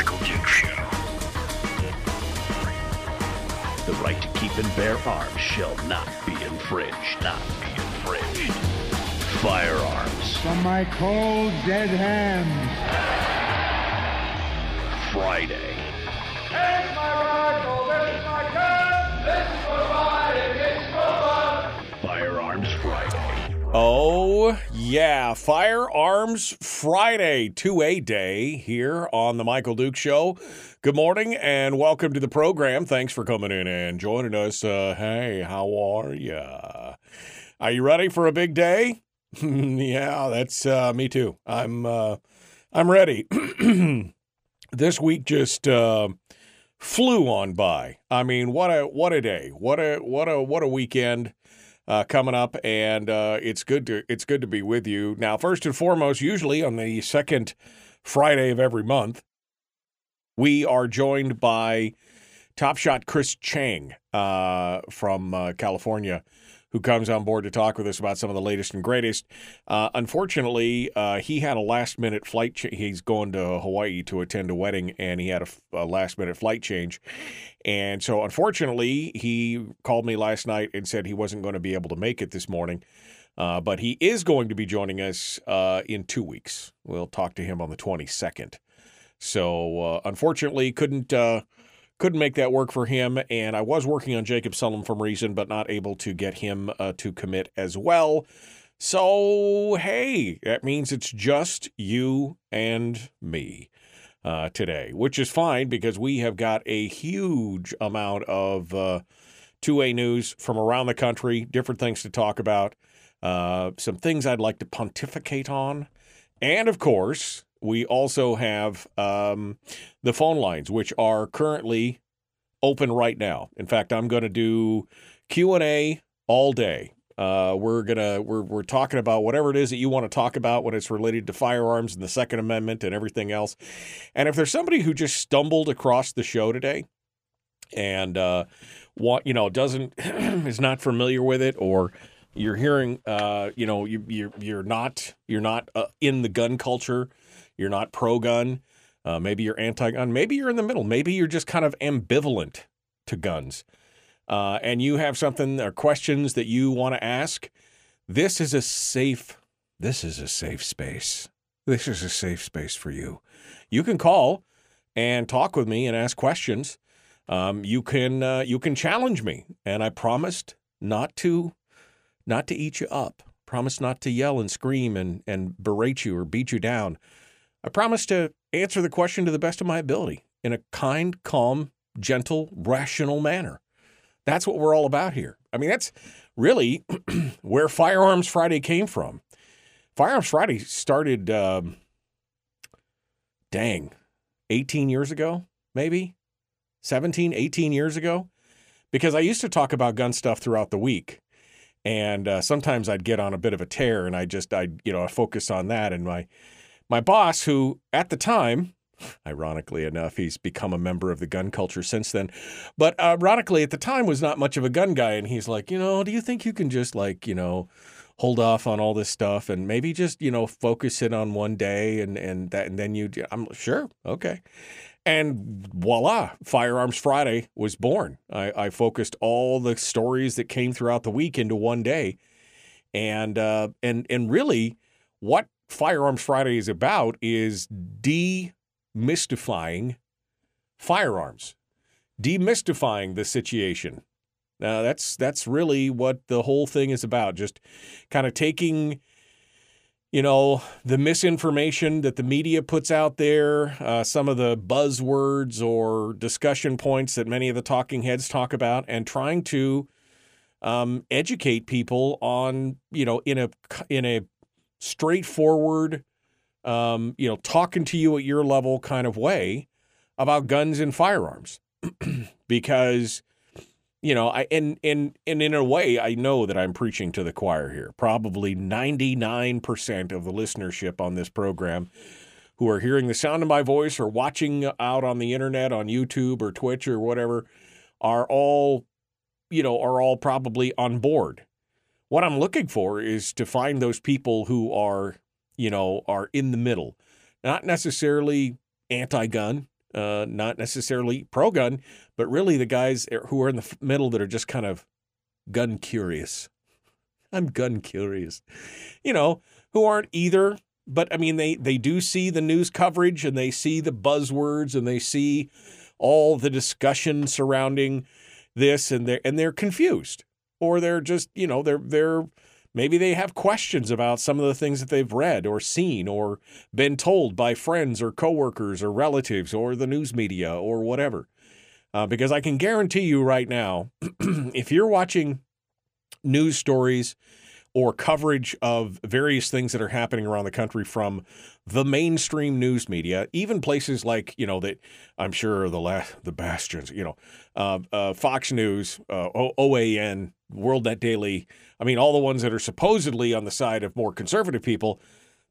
The Michael Duke Show. The right to keep and bear arms shall not be infringed. Not be infringed. Firearms From my cold, dead hands. Friday. Here's my rifle. This is my gun. This is for fighting. It's for fun. Firearms Friday. Oh, yeah. Firearms Friday, 2A day here on The Michael Duke Show. Good morning and welcome to the program. Thanks for coming in and joining us. Uh, hey, how are you? Are you ready for a big day? yeah, that's uh, me too. I'm uh, I'm ready. this week just uh, flew on by. I mean, what a what a day. What a what a what a weekend uh, coming up, and uh, it's good to it's good to be with you. Now, first and foremost, usually on the second Friday of every month, we are joined by Top Shot Chris Cheng uh, from uh, California, who comes on board to talk with us about some of the latest and greatest. Uh, unfortunately, uh, he had a last minute flight. Ch- he's going to Hawaii to attend a wedding, and he had a, f- a last minute flight change. And so, unfortunately, he called me last night and said he wasn't going to be able to make it this morning. Uh, but he is going to be joining us uh, in two weeks. We'll talk to him on the 22nd. So, uh, unfortunately, couldn't uh, couldn't make that work for him. And I was working on Jacob Sullum from Reason, but not able to get him uh, to commit as well. So, hey, that means it's just you and me uh, today, which is fine because we have got a huge amount of uh, 2A news from around the country, different things to talk about, uh, some things I'd like to pontificate on. And of course, we also have um, the phone lines, which are currently open right now. In fact, I'm going to do Q and A all day. Uh, we're gonna we're we're talking about whatever it is that you want to talk about when it's related to firearms and the Second Amendment and everything else. And if there's somebody who just stumbled across the show today and uh, want you know doesn't is not familiar with it or you're hearing uh, you know you, you're you're not you're not uh, in the gun culture you're not pro gun uh, maybe you're anti gun maybe you're in the middle. Maybe you're just kind of ambivalent to guns. Uh, and you have something or questions that you want to ask. This is a safe this is a safe space. This is a safe space for you. You can call and talk with me and ask questions. Um, you can uh, you can challenge me and i promised not to not to eat you up. Promise not to yell and scream and, and berate you or beat you down. I promise to answer the question to the best of my ability in a kind, calm, gentle, rational manner. That's what we're all about here. I mean, that's really where Firearms Friday came from. Firearms Friday started, um, dang, 18 years ago, maybe 17, 18 years ago, because I used to talk about gun stuff throughout the week and uh, sometimes I'd get on a bit of a tear, and I just I'd, you know I focus on that. And my my boss, who at the time, ironically enough, he's become a member of the gun culture since then, but ironically at the time was not much of a gun guy, and he's like, you know, do you think you can just like you know hold off on all this stuff and maybe just you know focus it on one day and and that and then you I'm sure okay and voila, Firearms Friday was born. I, I, focused all the stories that came throughout the week into one day, and uh, and and really, what Firearms Friday is about is demystifying firearms, demystifying the situation. Now that's that's really what the whole thing is about. Just kind of taking you know, the misinformation that the media puts out there, uh, some of the buzzwords or discussion points that many of the talking heads talk about, and trying to um, educate people on, you know, in a in a straightforward, um, you know, talking to you at your level kind of way about guns and firearms because you know, I and and and in a way, I know that I'm preaching to the choir here. Probably 99% of the listenership on this program who are hearing the sound of my voice or watching out on the internet on YouTube or Twitch or whatever are all, you know, are all probably on board. What I'm looking for is to find those people who are, you know, are in the middle, not necessarily anti-gun, uh, not necessarily pro-gun, but really the guys who are in the middle that are just kind of gun curious. I'm gun curious, you know, who aren't either. But I mean, they they do see the news coverage and they see the buzzwords and they see all the discussion surrounding this, and they're and they're confused, or they're just you know they're they're maybe they have questions about some of the things that they've read or seen or been told by friends or coworkers or relatives or the news media or whatever. Uh, because I can guarantee you right now, if you're watching news stories or coverage of various things that are happening around the country from the mainstream news media, even places like you know that I'm sure the la- the bastions, you know, uh, uh, Fox News, uh, OAN, World Net Daily. I mean, all the ones that are supposedly on the side of more conservative people.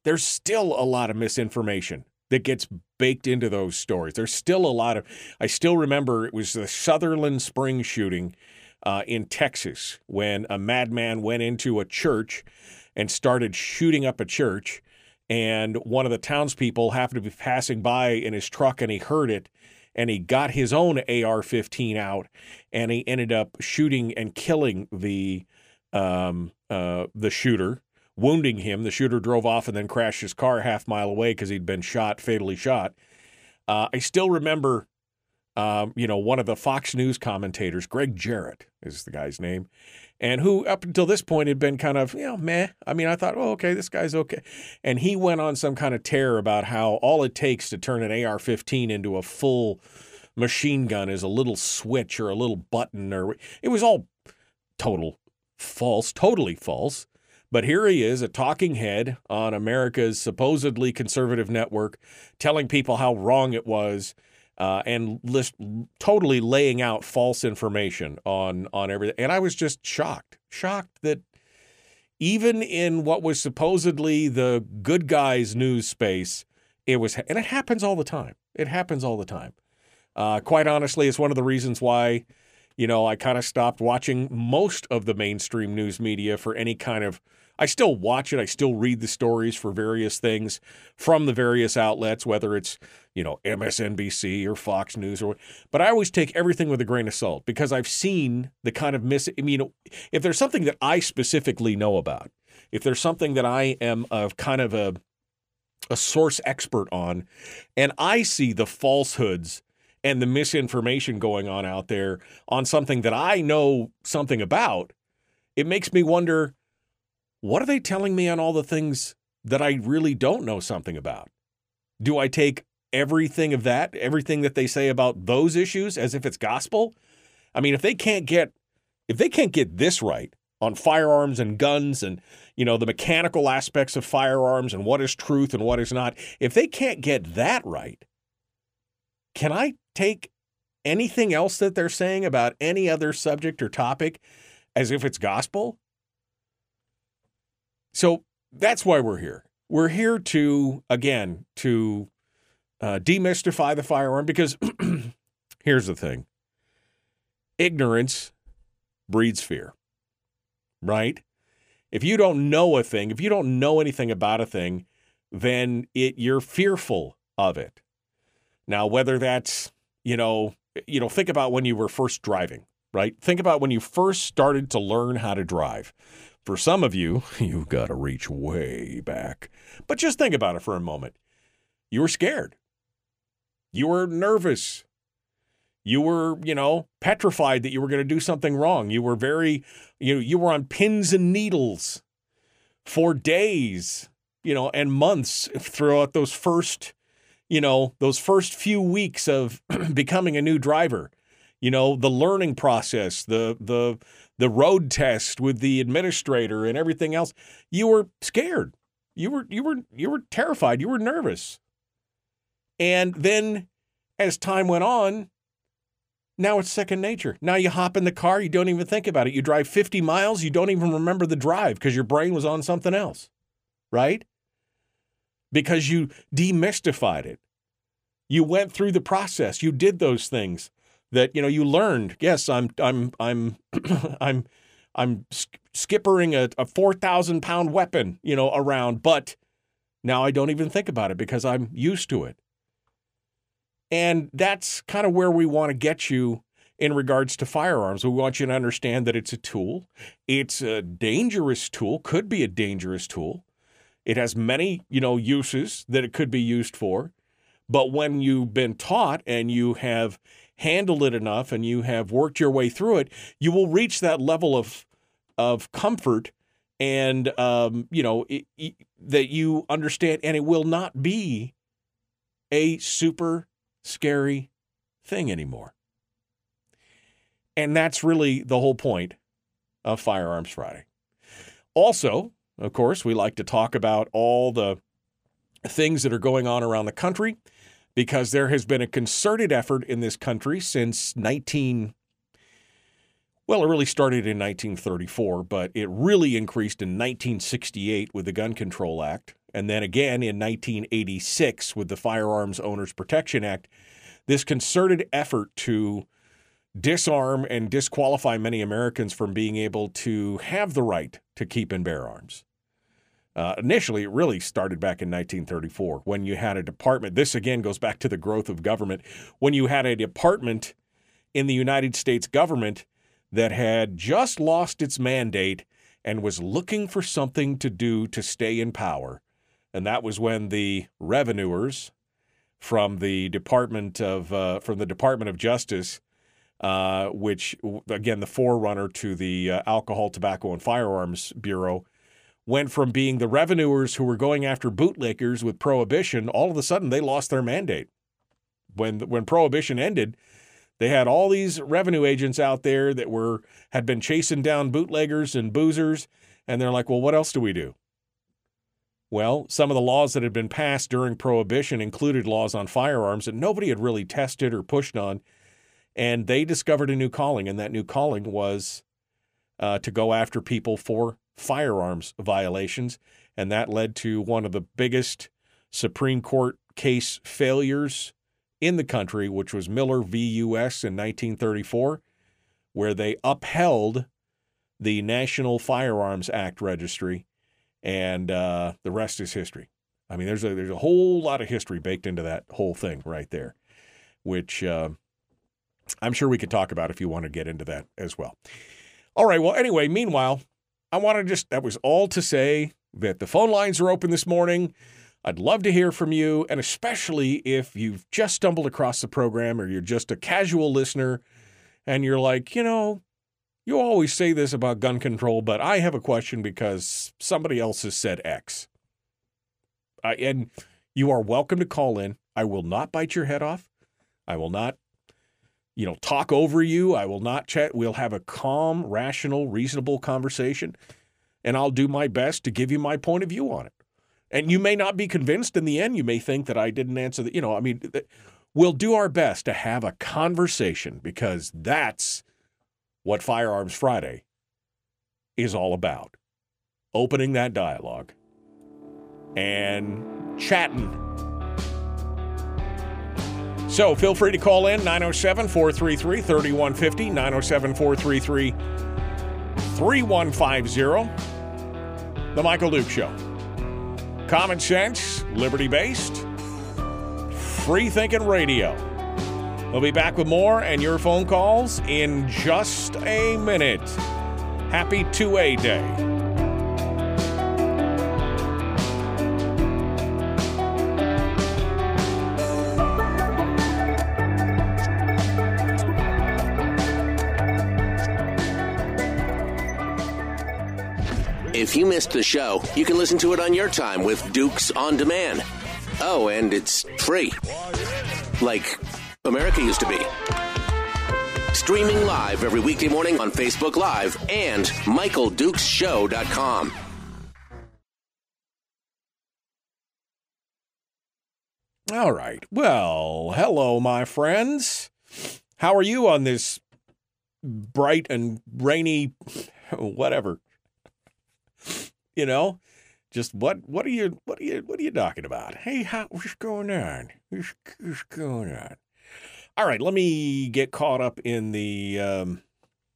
There's still a lot of misinformation that gets baked into those stories. There's still a lot of. I still remember it was the Sutherland Spring shooting uh, in Texas when a madman went into a church and started shooting up a church. And one of the townspeople happened to be passing by in his truck and he heard it and he got his own AR 15 out and he ended up shooting and killing the um, uh, the shooter, wounding him. The shooter drove off and then crashed his car half mile away because he'd been shot, fatally shot. Uh, I still remember um, you know, one of the Fox News commentators, Gregg Jarrett is the guy's name, and who up until this point had been kind of, you know, meh. I mean, I thought, oh, okay, this guy's okay. And he went on some kind of tear about how all it takes to turn an AR 15 into a full machine gun is a little switch or a little button, or it was all total false, totally false. But here he is, a talking head on America's supposedly conservative network, telling people how wrong it was uh, and list totally laying out false information on on everything. And I was just shocked, shocked that even in what was supposedly the good guys news space, it was, and it happens all the time. It happens all the time. Uh, quite honestly, it's one of the reasons why, you know, I kind of stopped watching most of the mainstream news media for any kind of I still watch it. I still read the stories for various things from the various outlets, whether it's, you know, MSNBC or Fox News or but I always take everything with a grain of salt because I've seen the kind of miss I mean, if there's something that I specifically know about, if there's something that I am of kind of a a source expert on, and I see the falsehoods and the misinformation going on out there on something that I know something about, it makes me wonder what are they telling me on all the things that I really don't know something about? Do I take everything of that, everything that they say about those issues as if it's gospel? I mean, if they can't get if they can't get this right on firearms and guns and you know the mechanical aspects of firearms and what is truth and what is not, if they can't get that right, can I take anything else that they're saying about any other subject or topic as if it's gospel? So that's why we're here. We're here to, again, to uh, demystify the firearm because here's the thing ignorance breeds fear, right? If you don't know a thing, if you don't know anything about a thing, then it you're fearful of it. Now, whether that's, you know, you know, think about when you were first driving, right? Think about when you first started to learn how to drive. For some of you, you've got to reach way back. But just think about it for a moment. You were scared. You were nervous. You were, you know, petrified that you were going to do something wrong. You were very, you know, you were on pins and needles for days, you know, and months throughout those first, you know, those first few weeks of becoming a new driver. You know, the learning process, the the the road test with the administrator and everything else, you were scared. you were you were you were terrified, you were nervous. And then as time went on, now it's second nature. Now you hop in the car, you don't even think about it. You drive 50 miles, you don't even remember the drive because your brain was on something else. Right? Because you demystified it. You went through the process. You did those things that, you know, you learned. Yes, I'm I'm I'm I'm I'm skippering a, a 4,000 pound weapon, you know, around, but now I don't even think about it because I'm used to it. And that's kind of where we want to get you in regards to firearms. We want you to understand that it's a tool. It's a dangerous tool, could be a dangerous tool. It has many, you know, uses that it could be used for. But when you've been taught and you have handled it enough and you have worked your way through it, you will reach that level of of comfort and um, you know it, it, that you understand, and it will not be a super scary thing anymore. And that's really the whole point of Firearms Friday. Also, of course, we like to talk about all the things that are going on around the country because there has been a concerted effort in this country since 19 well, it really started in 1934, but it really increased in 1968 with the Gun Control Act, and then again in 1986 with the Firearms Owners Protection Act. This concerted effort to disarm and disqualify many Americans from being able to have the right to keep and bear arms. Uh, initially, it really started back in 1934 when you had a department. This again goes back to the growth of government. When you had a department in the United States government that had just lost its mandate and was looking for something to do to stay in power. And that was when the revenuers from the Department of uh, from the Department of Justice, uh, which again the forerunner to the uh, Alcohol, Tobacco, and Firearms Bureau, went from being the revenuers who were going after bootlickers with prohibition, all of a sudden they lost their mandate. When when prohibition ended, they had all these revenue agents out there that were had been chasing down bootleggers and boozers, and they're like, "Well, what else do we do?" Well, some of the laws that had been passed during prohibition included laws on firearms that nobody had really tested or pushed on, and they discovered a new calling, and that new calling was uh, to go after people for firearms violations. And that led to one of the biggest Supreme Court case failures in the country, which was Miller v. U.S. in 1934, where they upheld the National Firearms Act registry, and uh, the rest is history. I mean, there's a there's a whole lot of history baked into that whole thing right there, which uh, I'm sure we could talk about if you want to get into that as well. All right. Well, anyway, meanwhile, I want to just, that was all to say that the phone lines are open this morning. I'd love to hear from you, and especially if you've just stumbled across the program or you're just a casual listener and you're like, you know, you always say this about gun control, but I have a question because somebody else has said X. And you are welcome to call in. I will not bite your head off. I will not you know, talk over you. I will not chat. We'll have a calm, rational, reasonable conversation, and I'll do my best to give you my point of view on it. And you may not be convinced in the end. You may think that I didn't answer the, you know, I mean, we'll do our best to have a conversation because that's what Firearms Friday is all about. Opening that dialogue and chatting so feel free to call in 907 433 3150, 907 433 3150. The Michael Duke Show. Common sense, liberty based, free thinking radio. We'll be back with more and your phone calls in just a minute. Happy 2A Day. If you missed the show, you can listen to it on your time with Dukes on Demand. Oh, and it's free. Like America used to be. Streaming live every weekday morning on Facebook Live and MichaelDukesShow.com. All right. Well, hello, my friends. How are you on this bright and rainy, whatever? You know, just what what are you what are you what are you talking about? Hey, how, what's going on? What's, what's going on? All right, let me get caught up in the um,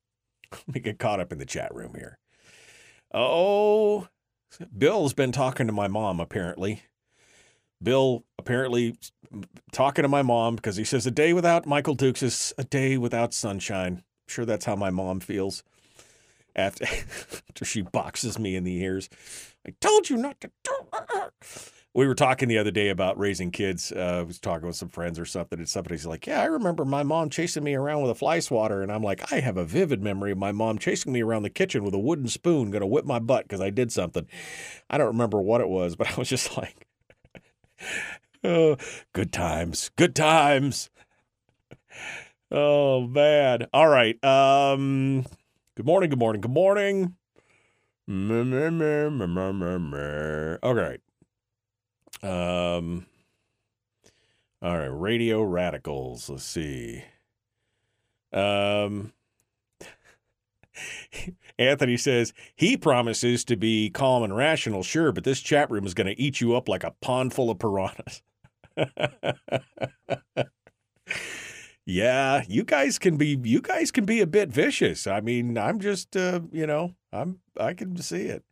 let me get caught up in the chat room here. Oh, Bill's been talking to my mom apparently. Bill apparently talking to my mom because he says a day without Michael Dukes is a day without sunshine. I'm sure that's how my mom feels after, after she boxes me in the ears. I told you not to do. We were talking the other day about raising kids. Uh, I was talking with some friends or something, and somebody's like, "Yeah, I remember my mom chasing me around with a fly swatter," and I'm like, "I have a vivid memory of my mom chasing me around the kitchen with a wooden spoon, to whip my butt because I did something. I don't remember what it was, but I was just like, oh, good times, good times." Oh man! All right. Um, good morning. Good morning. Good morning. Right. Um, all right, radio radicals. Let's see. Um, Anthony says he promises to be calm and rational, sure, but this chat room is going to eat you up like a pond full of piranhas. yeah, you guys can be you guys can be a bit vicious. I mean, I'm just uh, you know, I'm I can see it.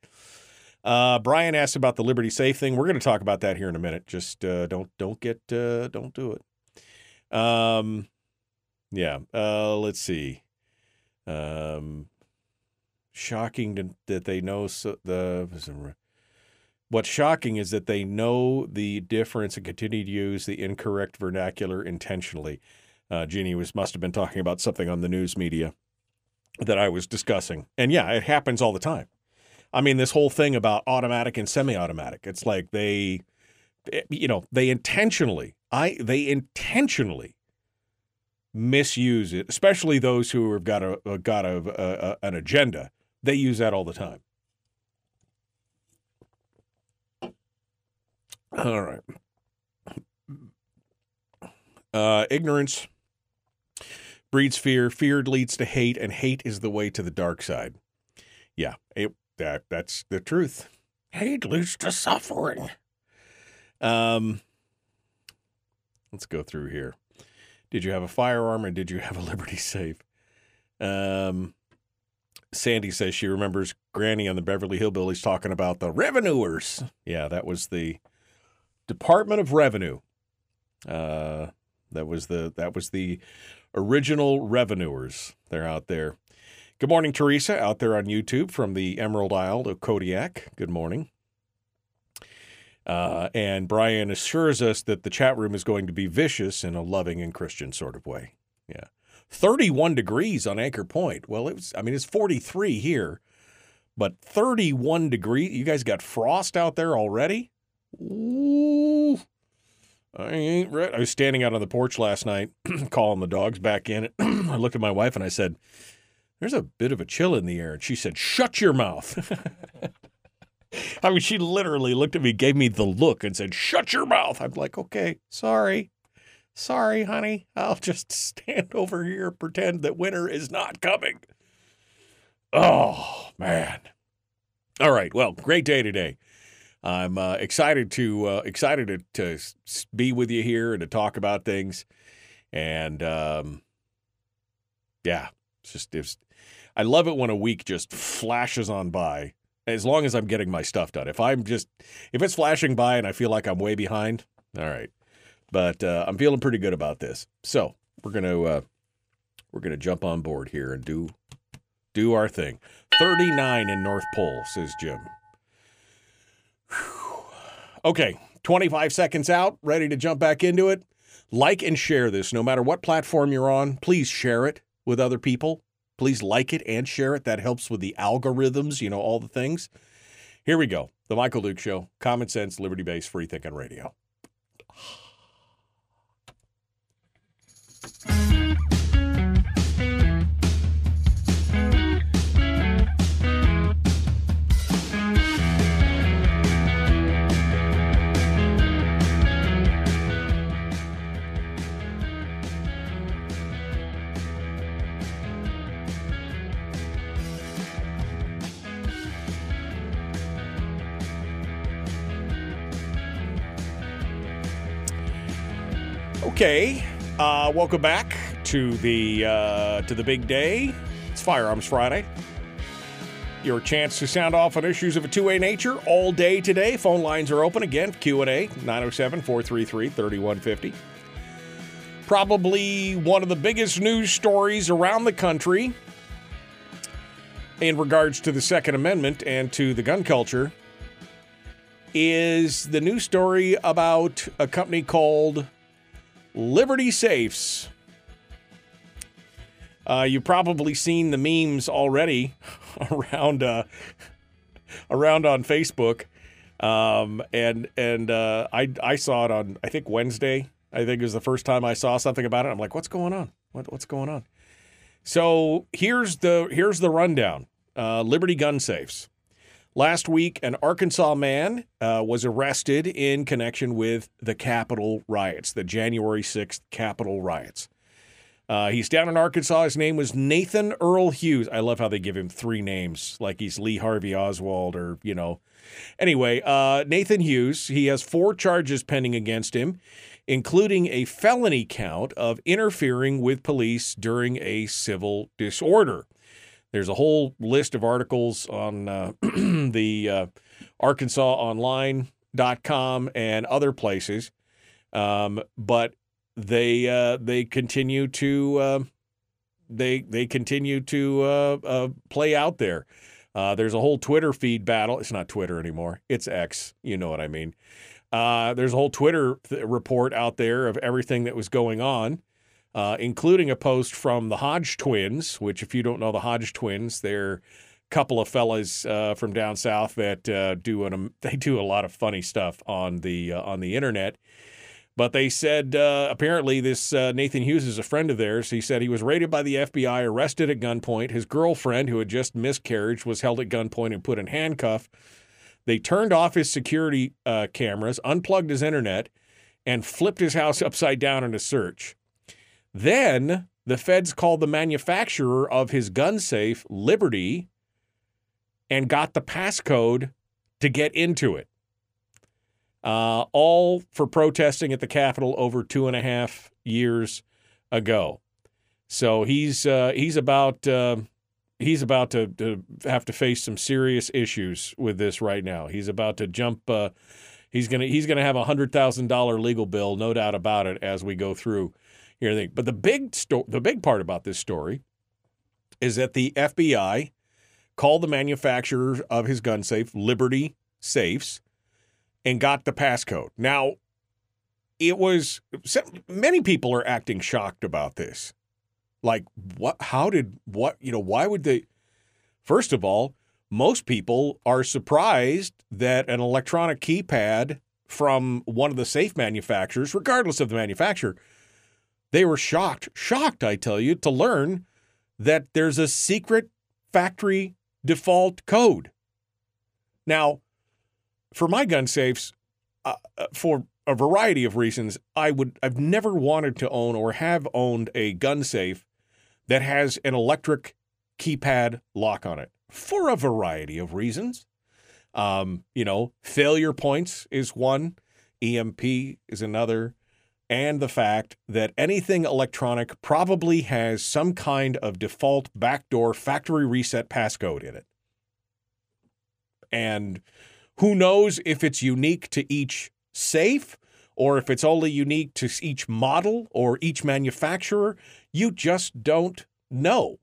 Uh, Brian asked about the Liberty Safe thing. We're going to talk about that here in a minute. Just uh, don't don't get uh, don't do it. Um, yeah. Uh, let's see. Um, shocking to, that they know so, the. What's shocking is that they know the difference and continue to use the incorrect vernacular intentionally. Uh, Jeannie was must have been talking about something on the news media that I was discussing, and yeah, it happens all the time. I mean, this whole thing about automatic and semi-automatic. It's like they, you know, they intentionally, I they intentionally misuse it, especially those who have got a, a got a, a, an agenda. They use that all the time. All right. Uh, ignorance breeds fear. Fear leads to hate, and hate is the way to the dark side. Yeah, it, that that's the truth. Hate leads to suffering. Um, let's go through here. Did you have a firearm or did you have a Liberty safe? Um, Sandy says she remembers Granny on the Beverly Hillbillies talking about the revenuers. Yeah, that was the Department of Revenue. Uh, that was the that was the original revenuers. They're out there. Good morning, Teresa, out there on YouTube from the Emerald Isle of Kodiak. Good morning. Uh, and Brian assures us that the chat room is going to be vicious in a loving and Christian sort of way. Yeah. 31 degrees on Anchor Point. Well, it was, I mean, it's 43 here, but 31 degrees. You guys got frost out there already? Ooh. I ain't ready. I was standing out on the porch last night, calling the dogs back in. I looked at my wife and I said, There's a bit of a chill in the air. And she said, Shut your mouth. I mean, she literally looked at me, gave me the look, and said, Shut your mouth. I'm like, Okay, sorry. Sorry, honey. I'll just stand over here pretend that winter is not coming. Oh, man. All right. Well, great day today. I'm uh, excited to uh, excited to, to be with you here and to talk about things. And um, yeah, it's just it's, I love it when a week just flashes on by. As long as I'm getting my stuff done. If I'm just if it's flashing by and I feel like I'm way behind, all right. But uh, I'm feeling pretty good about this. So we're gonna uh, we're gonna jump on board here and do do our thing. Thirty nine in North Pole, says Jim. Okay, 25 seconds out, ready to jump back into it. Like and share this no matter what platform you're on. Please share it with other people. Please like it and share it. That helps with the algorithms, you know, all the things. Here we go. The Michael Duke Show, Common Sense, Liberty Based, Free Thinking Radio. Okay, uh, welcome back to the uh, to the big day. It's Firearms Friday. Your chance to sound off on issues of a 2A nature all day today. Phone lines are open again. Q and A 907-433-3150. Probably one of the biggest news stories around the country in regards to the Second Amendment and to the gun culture is the news story about a company called Liberty Safes. Uh, you've probably seen the memes already around uh, around on Facebook, um, and and uh, I I saw it on I think Wednesday. I think it was the first time I saw something about it. I'm like, what's going on? What, what's going on? So here's the here's the rundown. Uh, Liberty gun safes. Last week, an Arkansas man uh, was arrested in connection with the Capitol riots, the January 6th Capitol riots. Uh, he's down in Arkansas. His name was Nathan Earl Hughes. I love how they give him three names, like he's Lee Harvey Oswald or, you know. Anyway, uh, Nathan Hughes, he has four charges pending against him, including a felony count of interfering with police during a civil disorder. There's a whole list of articles on uh, the uh, ArkansasOnline.com and other places, um, but they uh, they continue to uh, they they continue to uh, uh, play out there. there's a whole Twitter feed battle. It's not Twitter anymore. It's X. You know what I mean. there's a whole Twitter th- report out there of everything that was going on uh, including a post from the Hodge twins, which, if you don't know the Hodge twins, they're a couple of fellas uh, from down south that uh, do an, they do a lot of funny stuff on the uh, on the internet. But they said uh, apparently this uh, Nathan Hughes is a friend of theirs. He said he was raided by the FBI, arrested at gunpoint. His girlfriend, who had just miscarried, was held at gunpoint and put in handcuff. They turned off his security cameras, unplugged his internet, and flipped his house upside down in a search. Then the feds called the manufacturer of his gun safe Liberty and got the passcode to get into it. Uh, all for protesting at the Capitol over two and a half years ago. So he's uh, he's about uh, he's about to, to, have to face some serious issues with this right now. He's about to jump. Uh, he's gonna he's gonna have a hundred thousand dollar legal bill, no doubt about it, as we go through But the big sto- the big part about this story is that the FBI called the manufacturer of his gun safe, Liberty Safes, and got the passcode. Now, it was many people are acting shocked about this. Like, what? How did what? You know, why would they? First of all, most people are surprised that an electronic keypad from one of the safe manufacturers, regardless of the manufacturer, they were shocked, shocked, I tell you, to learn that there's a secret factory default code. Now, for my gun safes, uh, uh, for a variety of reasons, I would I've never wanted to own or have owned a gun safe that has an electric keypad lock on it for a variety of reasons. Um, you know, failure points is one, EMP is another and the fact that anything electronic probably has some kind of default backdoor factory reset passcode in it. And who knows if it's unique to each safe or if it's only unique to each model or each manufacturer. You just don't know.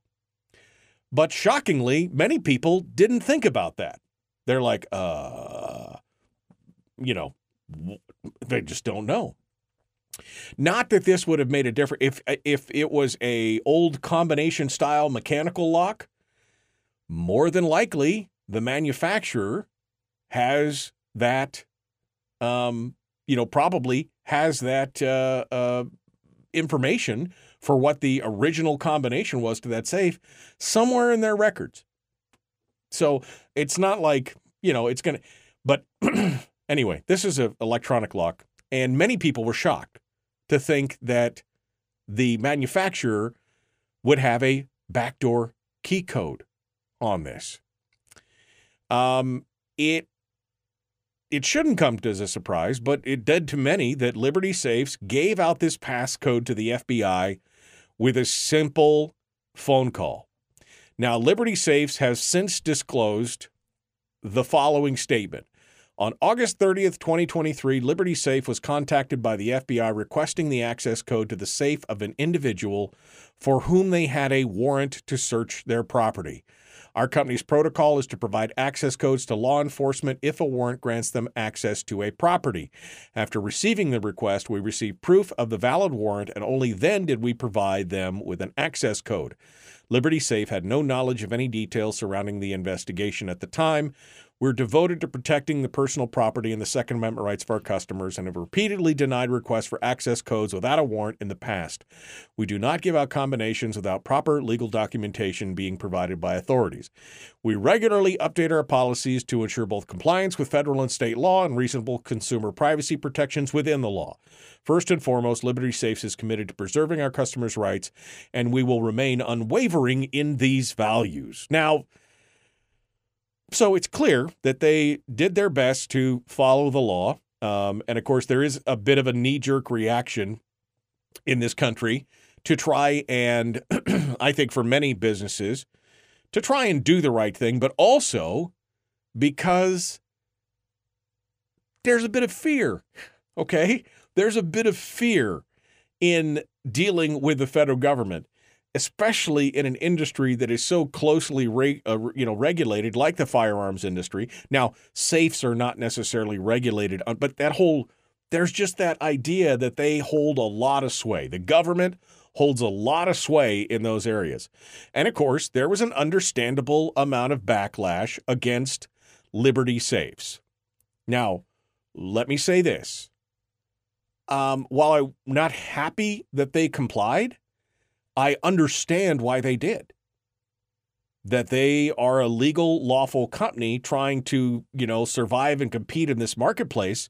But shockingly, many people didn't think about that. They're like, uh, you know, they just don't know. Not that this would have made a difference if if it was a old combination style mechanical lock. More than likely, the manufacturer has that, um, you know, probably has that uh, uh, information for what the original combination was to that safe somewhere in their records. So it's not like you know it's gonna. But anyway, this is an electronic lock, and many people were shocked to think that the manufacturer would have a backdoor key code on this. Um, it it shouldn't come as a surprise, but it did to many that Liberty Safes gave out this passcode to the FBI with a simple phone call. Now, Liberty Safes has since disclosed the following statement. On August 30th, 2023, Liberty Safe was contacted by the FBI requesting the access code to the safe of an individual for whom they had a warrant to search their property. Our company's protocol is to provide access codes to law enforcement if a warrant grants them access to a property. After receiving the request, we received proof of the valid warrant, and only then did we provide them with an access code. Liberty Safe had no knowledge of any details surrounding the investigation at the time. We're devoted to protecting the personal property and the Second Amendment rights of our customers and have repeatedly denied requests for access codes without a warrant in the past. We do not give out combinations without proper legal documentation being provided by authorities. We regularly update our policies to ensure both compliance with federal and state law and reasonable consumer privacy protections within the law. First and foremost, Liberty Safes is committed to preserving our customers' rights, and we will remain unwavering in these values. Now, so it's clear that they did their best to follow the law. Um, and of course, there is a bit of a knee jerk reaction in this country to try and, I think, for many businesses, to try and do the right thing, but also because there's a bit of fear. Okay. There's a bit of fear in dealing with the federal government especially in an industry that is so closely re, uh, you know regulated like the firearms industry. Now, safes are not necessarily regulated, uh, but that whole there's just that idea that they hold a lot of sway. The government holds a lot of sway in those areas. And of course, there was an understandable amount of backlash against Liberty safes. Now, let me say this. Um, while I'm not happy that they complied, I understand why they did. That they are a legal, lawful company trying to, you know, survive and compete in this marketplace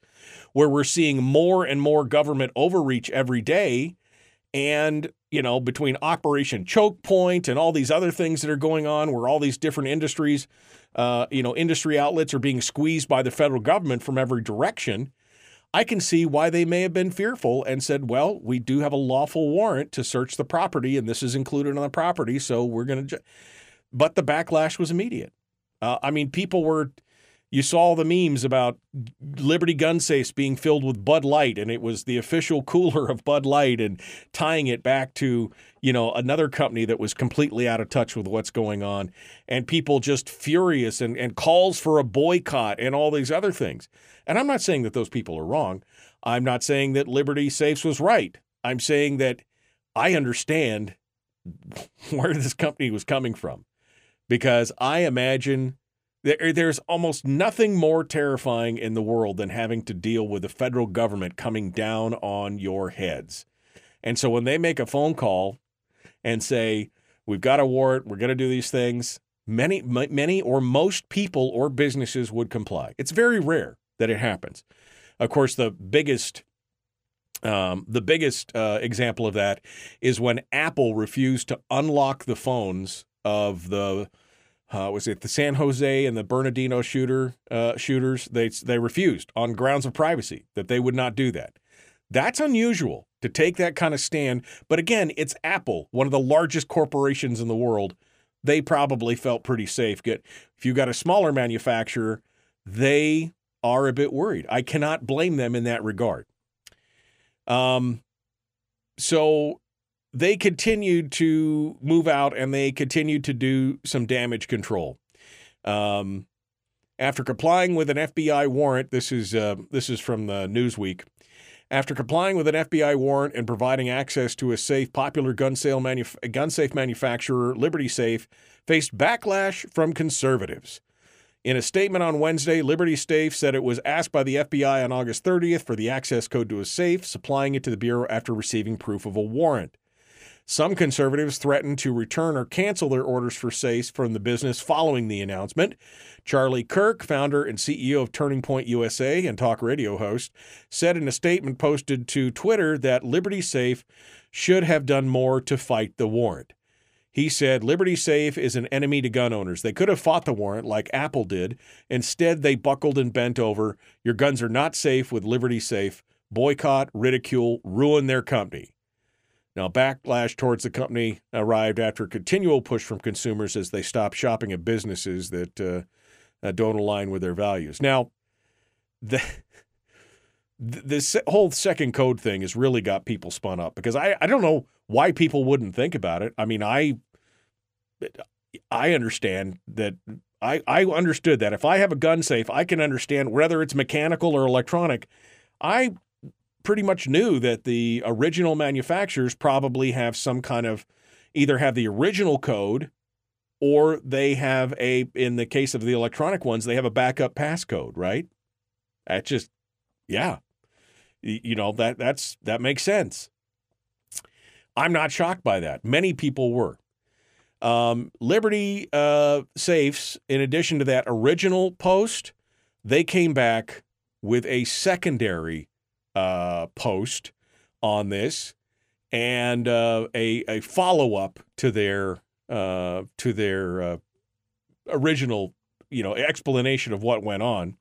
where we're seeing more and more government overreach every day. And, you know, between Operation Choke Point and all these other things that are going on, where all these different industries, uh, you know, industry outlets are being squeezed by the federal government from every direction, I can see why they may have been fearful and said, well, we do have a lawful warrant to search the property, and this is included on the property, so we're going to. But the backlash was immediate. Uh, I mean, people were. You saw the memes about Liberty gun safes being filled with Bud Light, and it was the official cooler of Bud Light, and tying it back to you know another company that was completely out of touch with what's going on, and people just furious and, and calls for a boycott and all these other things. And I'm not saying that those people are wrong. I'm not saying that Liberty Safes was right. I'm saying that I understand where this company was coming from because I imagine there, there's almost nothing more terrifying in the world than having to deal with the federal government coming down on your heads. And so when they make a phone call and say, We've got a warrant, we're going to do these things, many, many or most people or businesses would comply. It's very rare that it happens. Of course, the biggest um, the biggest uh, example of that is when Apple refused to unlock the phones of the uh, was it the San Jose and the Bernardino shooter uh, shooters? They they refused on grounds of privacy that they would not do that. That's unusual to take that kind of stand. But again, it's Apple, one of the largest corporations in the world. They probably felt pretty safe. Get if you got a smaller manufacturer, they are a bit worried. I cannot blame them in that regard. Um, so they continued to move out and they continued to do some damage control. Um, after complying with an FBI warrant, this is uh, this is from the Newsweek. After complying with an FBI warrant and providing access to a safe, popular gun sale manuf- gun safe manufacturer, Liberty Safe, faced backlash from conservatives. In a statement on Wednesday, Liberty Safe said it was asked by the FBI on August 30th for the access code to a safe, supplying it to the Bureau after receiving proof of a warrant. Some conservatives threatened to return or cancel their orders for safes from the business following the announcement. Charlie Kirk, founder and CEO of Turning Point USA and talk radio host, said in a statement posted to Twitter that Liberty Safe should have done more to fight the warrant. He said Liberty Safe is an enemy to gun owners. They could have fought the warrant like Apple did. Instead, they buckled and bent over. Your guns are not safe with Liberty Safe. Boycott, ridicule, ruin their company. Now, backlash towards the company arrived after a continual push from consumers as they stopped shopping at businesses that uh, uh, don't align with their values. Now, the this whole second code thing has really got people spun up because I, I don't know why people wouldn't think about it. I mean, I I understand that I, I understood that if I have a gun safe, I can understand whether it's mechanical or electronic. I pretty much knew that the original manufacturers probably have some kind of either have the original code or they have a in the case of the electronic ones, they have a backup passcode, right? That just yeah. You know, that that's that makes sense. I'm not shocked by that. Many people were. Um, Liberty uh, Safes, in addition to that original post, they came back with a secondary uh, post on this and uh, a, a follow up to their uh, to their uh, original you know explanation of what went on.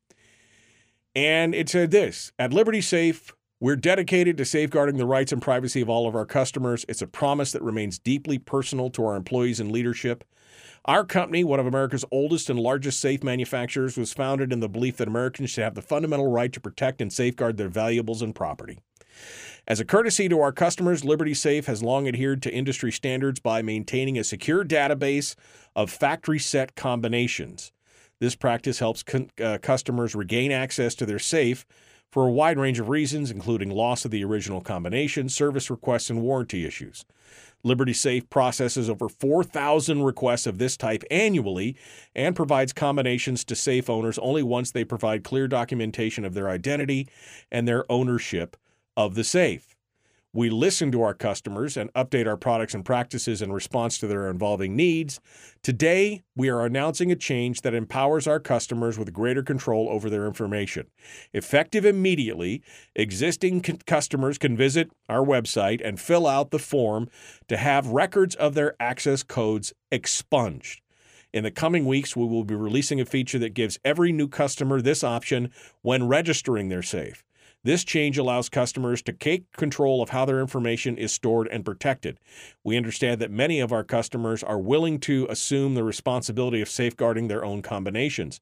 And it said this at Liberty Safe, we're dedicated to safeguarding the rights and privacy of all of our customers. It's a promise that remains deeply personal to our employees and leadership. Our company, one of America's oldest and largest safe manufacturers, was founded in the belief that Americans should have the fundamental right to protect and safeguard their valuables and property. As a courtesy to our customers, Liberty Safe has long adhered to industry standards by maintaining a secure database of factory set combinations. This practice helps con- uh, customers regain access to their safe for a wide range of reasons, including loss of the original combination, service requests, and warranty issues. Liberty Safe processes over 4,000 requests of this type annually and provides combinations to safe owners only once they provide clear documentation of their identity and their ownership of the safe. We listen to our customers and update our products and practices in response to their evolving needs. Today, we are announcing a change that empowers our customers with greater control over their information. Effective immediately, existing c- customers can visit our website and fill out the form to have records of their access codes expunged. In the coming weeks, we will be releasing a feature that gives every new customer this option when registering their safe. This change allows customers to take control of how their information is stored and protected. We understand that many of our customers are willing to assume the responsibility of safeguarding their own combinations.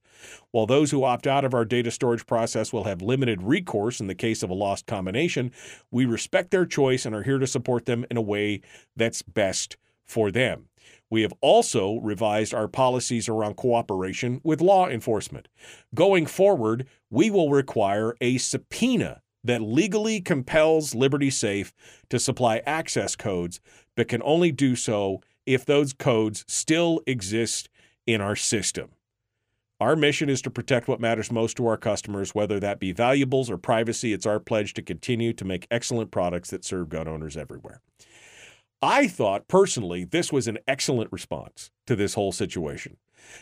While those who opt out of our data storage process will have limited recourse in the case of a lost combination, we respect their choice and are here to support them in a way that's best for them. We have also revised our policies around cooperation with law enforcement. Going forward, we will require a subpoena that legally compels Liberty Safe to supply access codes, but can only do so if those codes still exist in our system. Our mission is to protect what matters most to our customers, whether that be valuables or privacy. It's our pledge to continue to make excellent products that serve gun owners everywhere. I thought personally this was an excellent response to this whole situation.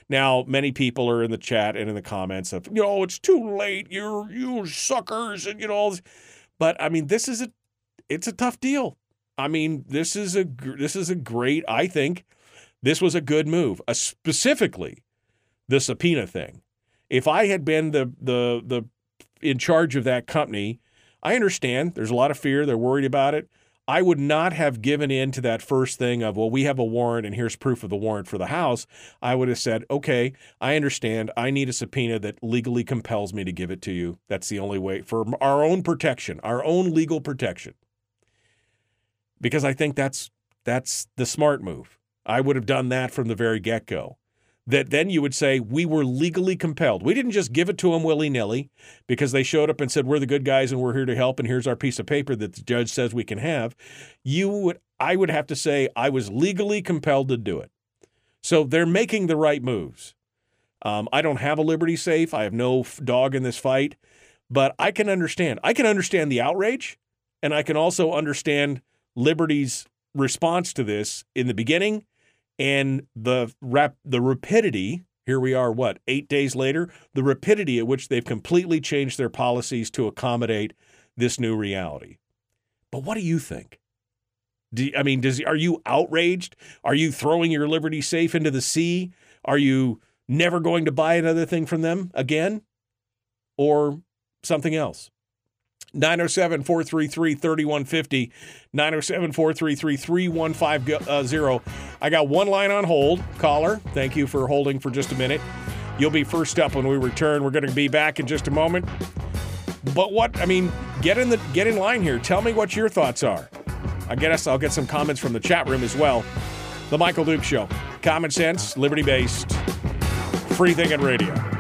Now, many people are in the chat and in the comments of, you know, it's too late, you're you suckers, and you know, all this. but I mean, this is a it's a tough deal. I mean, this is a this is a great. I think this was a good move, uh, specifically the subpoena thing. If I had been the the the in charge of that company, I understand there's a lot of fear. They're worried about it. I would not have given in to that first thing of, well, we have a warrant and here's proof of the warrant for the house. I would have said, okay, I understand. I need a subpoena that legally compels me to give it to you. That's the only way for our own protection, our own legal protection. Because I think that's that's the smart move. I would have done that from the very get go that then you would say we were legally compelled. We didn't just give it to them willy nilly because they showed up and said we're the good guys and we're here to help and here's our piece of paper that the judge says we can have. You would, I would have to say I was legally compelled to do it. So they're making the right moves. Um, I don't have a Liberty safe. I have no dog in this fight, but I can understand. I can understand the outrage, and I can also understand Liberty's response to this in the beginning and the rap the rapidity here we are what 8 days later the rapidity at which they've completely changed their policies to accommodate this new reality but what do you think Do, I mean, does are you outraged? Are you throwing your Liberty safe into the sea? Are you never going to buy another thing from them again? Or something else? 907 433 3150. 907 433 3150. I got one line on hold. Caller, thank you for holding for just a minute. You'll be first up when we return. We're going to be back in just a moment. But what, I mean, get in the get in line here. Tell me what your thoughts are. I guess I'll get some comments from the chat room as well. The Michael Duke Show. Common sense, liberty based, free thinking radio.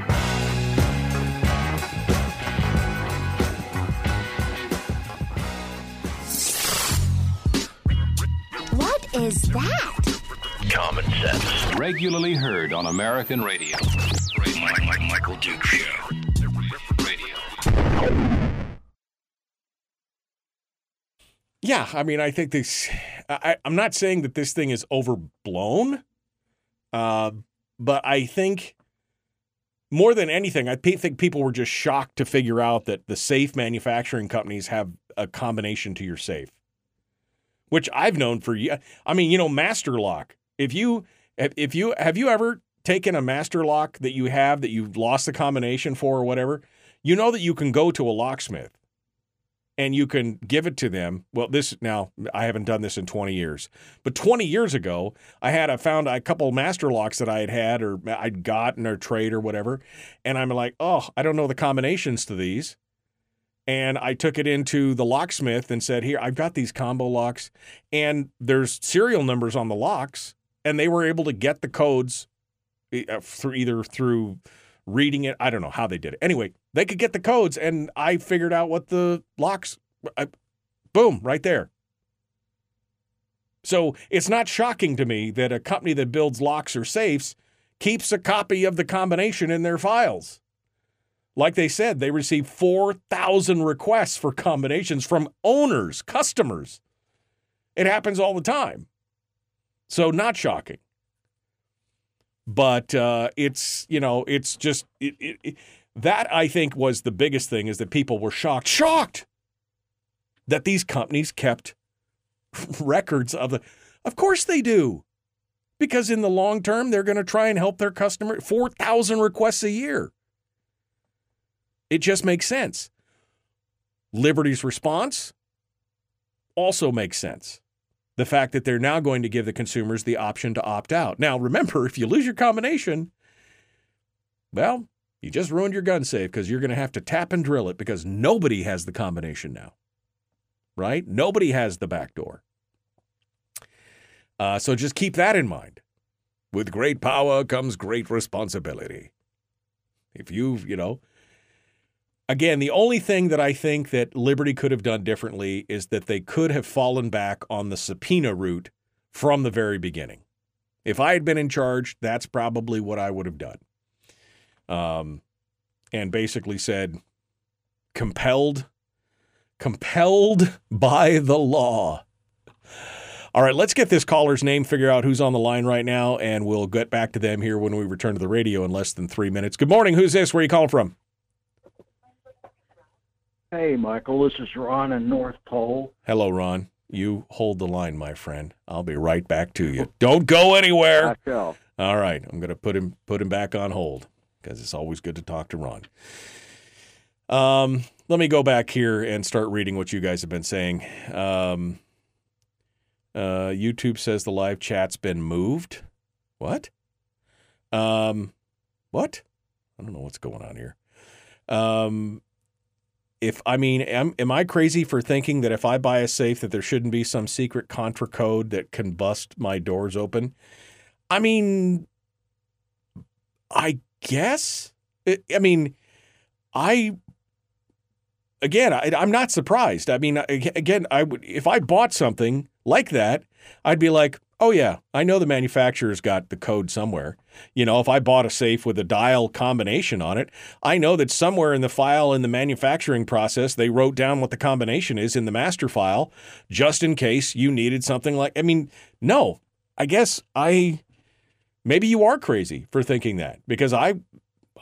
Is that? Common sense. Regularly heard on American radio. Mike, Mike, Michael Duke Show. Radio. Yeah, I mean, I think this. I, I'm not saying that this thing is overblown, uh, but I think more than anything, I think people were just shocked to figure out that the safe manufacturing companies have a combination to your safe, which I've known for years. I mean, you know, Master Lock. If you if you have you ever taken a Master Lock that you have that you've lost the combination for or whatever, you know that you can go to a locksmith and you can give it to them. Well, this now I haven't done this in 20 years, but 20 years ago, I had I found a couple master locks that I had had or I'd gotten or trade or whatever, and I'm like, oh, I don't know the combinations to these, and I took it into the locksmith and said, here, I've got these combo locks, and there's serial numbers on the locks, and they were able to get the codes uh, through either through reading it. I don't know how they did it. Anyway, they could get the codes, and I figured out what the locks. I, boom, right there. So it's not shocking to me that a company that builds locks or safes keeps a copy of the combination in their files. Like they said, they received 4,000 requests for combinations from owners, customers. It happens all the time. So, not shocking but uh, it's you know it's just it, it, it, that I think was the biggest thing is that people were shocked, shocked that these companies kept records of the. Of course they do, because in the long term they're going to try and help their customer. Four thousand requests a year. It just makes sense. Liberty's response also makes sense the fact that they're now going to give the consumers the option to opt out. Now, remember, if you lose your combination, well, you just ruined your gun safe because you're going to have to tap and drill it because nobody has the combination now, right? Nobody has the back door. Uh, so just keep that in mind. With great power comes great responsibility. If you've, you know, again, the only thing that I think that Liberty could have done differently is that they could have fallen back on the subpoena route from the very beginning. If I had been in charge, that's probably what I would have done. Um, and basically said, compelled, compelled by the law. All right, let's get this caller's name, figure out who's on the line right now, and we'll get back to them here when we return to the radio in less than three minutes. Good morning. Who's this? Where are you calling from? Hey, Michael, this is Ron in North Pole. Hello, Ron. You hold the line, my friend. I'll be right back to you. Don't go anywhere. I shall. All right, I'm going to put him put him back on hold because it's always good to talk to Ron. Um, let me go back here and start reading what you guys have been saying. Um, uh, YouTube says the live chat's been moved. What? Um, what? I don't know what's going on here. Um, if I mean, am, am I crazy for thinking that if I buy a safe that there shouldn't be some secret contra code that can bust my doors open? I mean, I guess. I mean, I again, I, am not surprised. I mean, again, I would if I bought something like that, I'd be like, oh yeah, I know the manufacturer's got the code somewhere. You know, if I bought a safe with a dial combination on it, I know that somewhere in the file in the manufacturing process, they wrote down what the combination is in the master file, just in case you needed something like. I mean, no, I guess I. Maybe you are crazy for thinking that because I,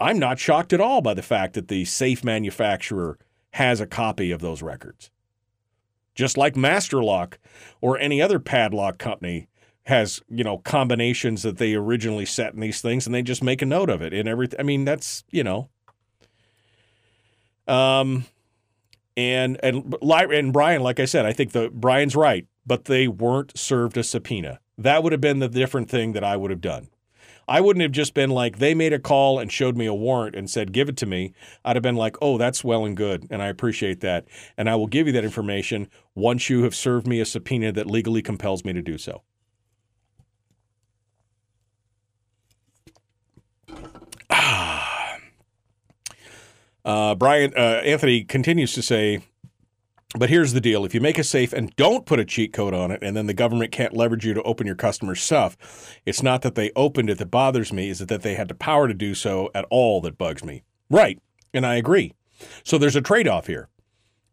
I'm not shocked at all by the fact that the safe manufacturer has a copy of those records. just like Master Lock or any other padlock company has, you know, combinations that they originally set in these things and they just make a note of it in everything. I mean, that's, you know. Um and and and Brian, like I said, I think the Brian's right, but they weren't served a subpoena. That would have been the different thing that I would have done. I wouldn't have just been like, they made a call and showed me a warrant and said, give it to me. I'd have been like, oh, that's well and good. And I appreciate that. And I will give you that information once you have served me a subpoena that legally compels me to do so. Uh, Brian uh, Anthony continues to say, but here's the deal: if you make a safe and don't put a cheat code on it, and then the government can't leverage you to open your customer's stuff, it's not that they opened it that bothers me; is it that they had the power to do so at all that bugs me? Right, and I agree. So there's a trade-off here.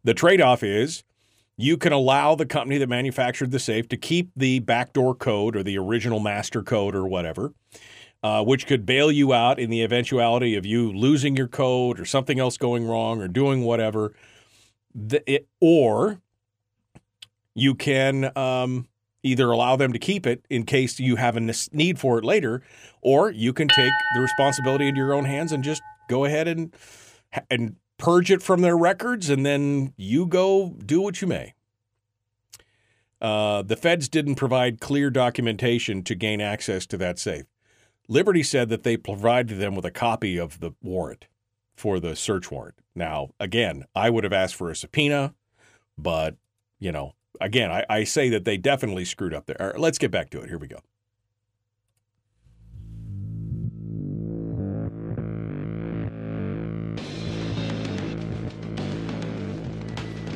The trade-off is you can allow the company that manufactured the safe to keep the backdoor code or the original master code or whatever uh, which could bail you out in the eventuality of you losing your code or something else going wrong or doing whatever. The, it, or you can um, either allow them to keep it in case you have a need for it later, or you can take the responsibility into your own hands and just go ahead and and purge it from their records, and then you go do what you may. Uh, the feds didn't provide clear documentation to gain access to that safe. Liberty said that they provided them with a copy of the warrant for the search warrant. Now, again, I would have asked for a subpoena, but, you know, again, I, I say that they definitely screwed up there. Let's get back to it. Here we go.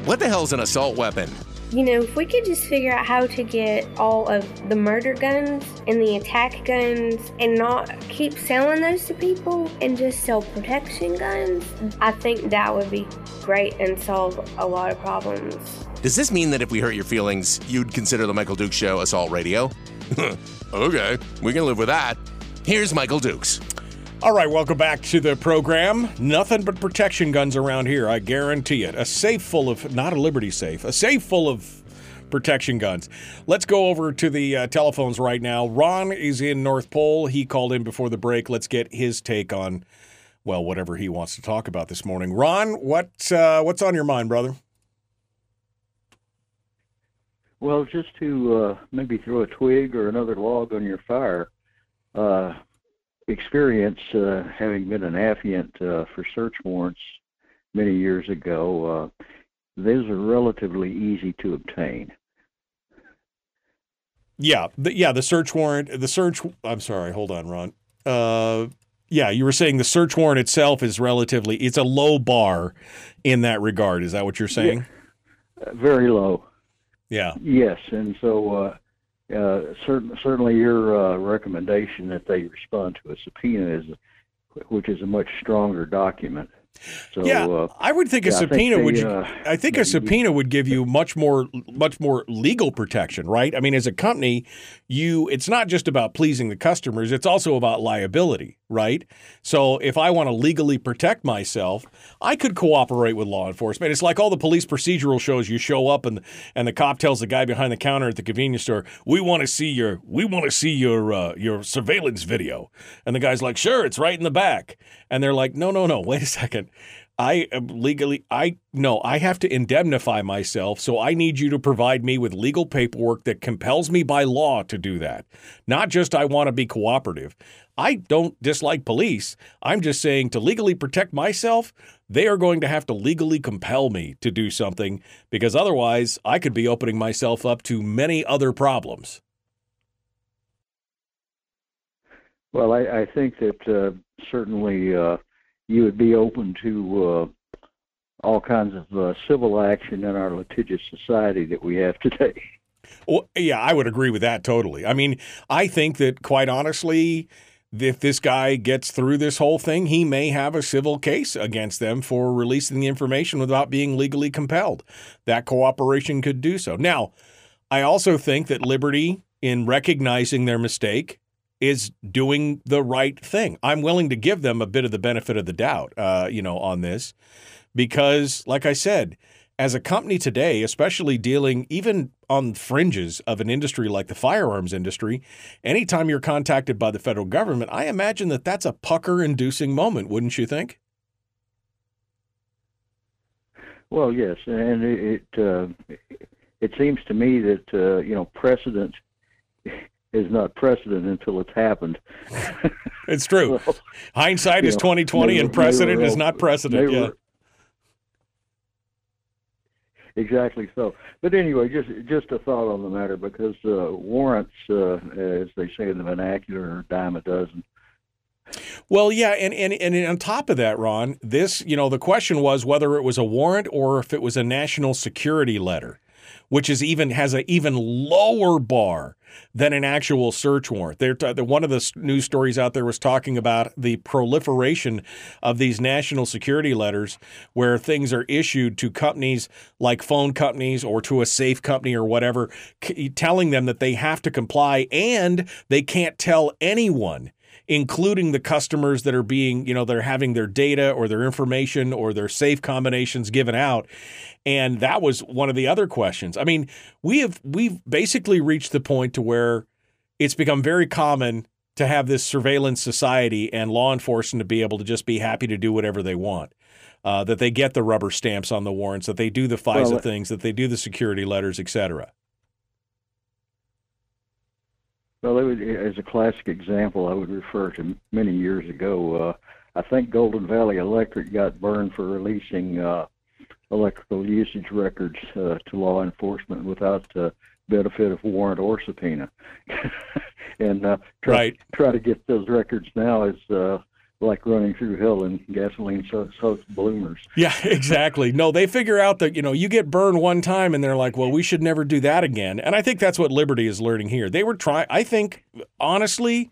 What the hell's an assault weapon? You know, if we could just figure out how to get all of the murder guns and the attack guns and not keep selling those to people and just sell protection guns, I think that would be great and solve a lot of problems. Does this mean that if we hurt your feelings, you'd consider the Michael Dukes Show assault radio? okay, we can live with that. Here's Michael Dukes. All right, welcome back to the program. Nothing but protection guns around here, I guarantee it. A safe full of, not a Liberty safe, a safe full of protection guns. Let's go over to the uh, telephones right now. Ron is in North Pole. He called in before the break. Let's get his take on, well, whatever he wants to talk about this morning. Ron, what uh, what's on your mind, brother? Well, just to uh, maybe throw a twig or another log on your fire. Uh, experience, uh, having been an affiant uh, for search warrants many years ago, uh, those are relatively easy to obtain. Yeah, the, yeah, the search warrant, the search. I'm sorry, hold on, Ron. Uh, yeah, you were saying the search warrant itself is relatively, it's a low bar in that regard. Is that what you're saying? Yeah, very low. Yeah. Yes, and so uh, certain, certainly your uh, recommendation that they respond to a subpoena is, which is a much stronger document. So, yeah, uh, I would think yeah, a subpoena I think would. they, you- uh, I think a subpoena would give you much more, much more legal protection, right? I mean, as a company, you it's not just about pleasing the customers; it's also about liability, right? So, if I want to legally protect myself, I could cooperate with law enforcement. It's like all the police procedural shows. You show up and and the cop tells the guy behind the counter at the convenience store, "We want to see your, we want to see your uh, your surveillance video," and the guy's like, "Sure, it's right in the back," and they're like, "No, no, no, wait a second. I am legally, I no, I have to indemnify myself. So I need you to provide me with legal paperwork that compels me by law to do that. Not just I want to be cooperative. I don't dislike police. I'm just saying to legally protect myself, they are going to have to legally compel me to do something because otherwise I could be opening myself up to many other problems. Well, I, I think that uh, certainly uh, you would be open to uh, all kinds of uh, civil action in our litigious society that we have today. Well, yeah, I would agree with that totally. I mean, I think that quite honestly, if this guy gets through this whole thing, he may have a civil case against them for releasing the information without being legally compelled. That cooperation could do so. Now, I also think that Liberty, in recognizing their mistake, is doing the right thing. I'm willing to give them a bit of the benefit of the doubt, uh, you know, on this, because, like I said, as a company today, especially dealing even on fringes of an industry like the firearms industry, anytime you're contacted by the federal government, I imagine that that's a pucker inducing moment, wouldn't you think? Well, yes, and it it, uh, it seems to me that uh, you know precedent is not precedent until it's happened. It's true. Well, Hindsight is know, twenty twenty, and precedent were is not precedent. Yeah. were- Exactly so. But anyway, just just a thought on the matter because uh, warrants, uh, as they say in the vernacular, are a dime a dozen. Well, yeah, and, and and on top of that, Ron, this you know the question was whether it was a warrant or if it was a national security letter, which is even has an even lower bar than an actual search warrant. They're t- one of the news stories out there was talking about the proliferation of these national security letters, where things are issued to companies like phone companies or to a safe company or whatever, c- telling them that they have to comply and they can't tell anyone including the customers that are being, you know, they're having their data or their information or their safe combinations given out. And that was one of the other questions. I mean, we have we've basically reached the point to where it's become very common to have this surveillance society and law enforcement to be able to just be happy to do whatever they want. Uh, that they get the rubber stamps on the warrants, that they do the FISA Well, things, that they do the security letters, et cetera. Well, would, as a classic example, I would refer to many years ago. Uh, I think Golden Valley Electric got burned for releasing uh, electrical usage records uh, to law enforcement without uh, benefit of warrant or subpoena. and uh, try, Right. try to get those records now is uh, like running through hell in gasoline so- soaked bloomers. Yeah, exactly. No, they figure out that, you know, you get burned one time and they're like, well, we should never do that again. And I think that's what Liberty is learning here. They were trying, I think, honestly,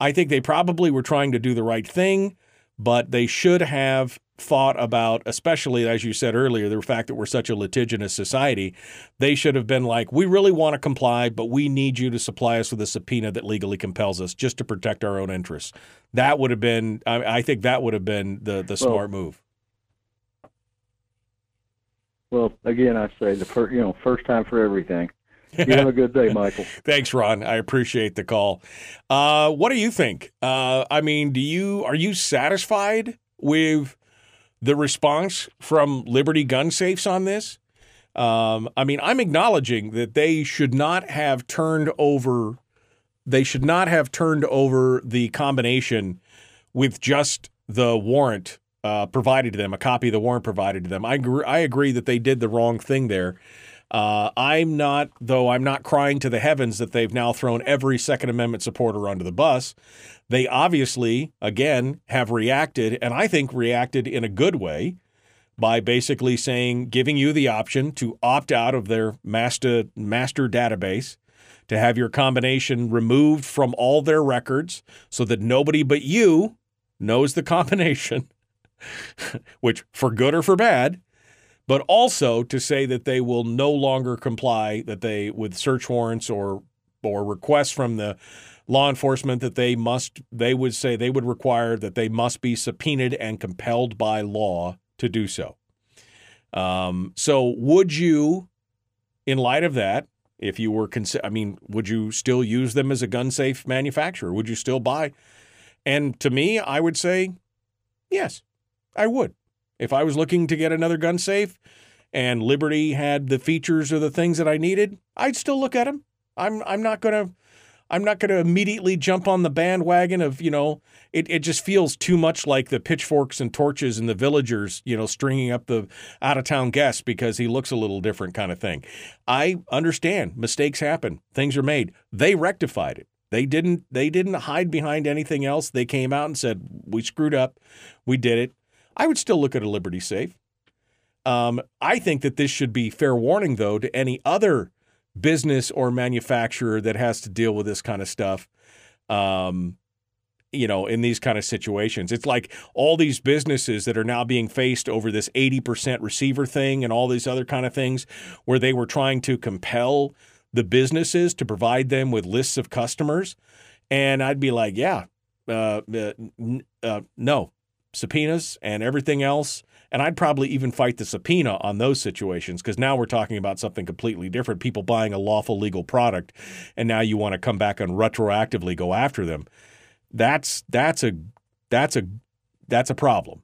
I think they probably were trying to do the right thing, but they should have thought about, especially as you said earlier, the fact that we're such a litigious society. They should have been like, we really want to comply, but we need you to supply us with a subpoena that legally compels us just to protect our own interests. That would have been, I, I think that would have been the, the smart move. Well, again, I say the fir- you know first time for everything. You have a good day, Michael. Thanks, Ron. I appreciate the call. Uh, what do you think? Uh, I mean, do you are you satisfied with the response from Liberty Gun Safes on this? Um, I mean, I'm acknowledging that they should not have turned over. They should not have turned over the combination with just the warrant uh, provided to them, a copy of the warrant provided to them. I agree, I agree that they did the wrong thing there. Uh, I'm not, though, I'm not crying to the heavens that they've now thrown every Second Amendment supporter under the bus. They obviously, again, have reacted, and I think reacted in a good way by basically saying, giving you the option to opt out of their master master database, to have your combination removed from all their records, so that nobody but you knows the combination, which for good or for bad but also to say that they will no longer comply that they with search warrants or or requests from the law enforcement that they must they would say they would require that they must be subpoenaed and compelled by law to do so. Um, so would you, in light of that, if you were consi- I mean, would you still use them as a gun safe manufacturer? Would you still buy? And to me, I would say, yes, I would. If I was looking to get another gun safe and Liberty had the features or the things that I needed, I'd still look at them. I'm I'm not gonna I'm not gonna immediately jump on the bandwagon of you know it it just feels too much like the pitchforks and torches and the villagers you know stringing up the out of town guests because he looks a little different kind of thing. I understand mistakes happen, things are made. They rectified it. They didn't they didn't hide behind anything else. They came out and said we screwed up, we did it. I would still look at a Liberty safe. Um, I think that this should be fair warning, though, to any other business or manufacturer that has to deal with this kind of stuff. Um, you know, in these kind of situations, it's like all these businesses that are now being faced over this 80% receiver thing and all these other kind of things where they were trying to compel the businesses to provide them with lists of customers. And I'd be like, yeah, uh, uh, uh, no, subpoenas and everything else. And I'd probably even fight the subpoena on those situations because now we're talking about something completely different. People buying a lawful legal product, and now you want to come back and retroactively go after them. That's that's a that's a that's a problem.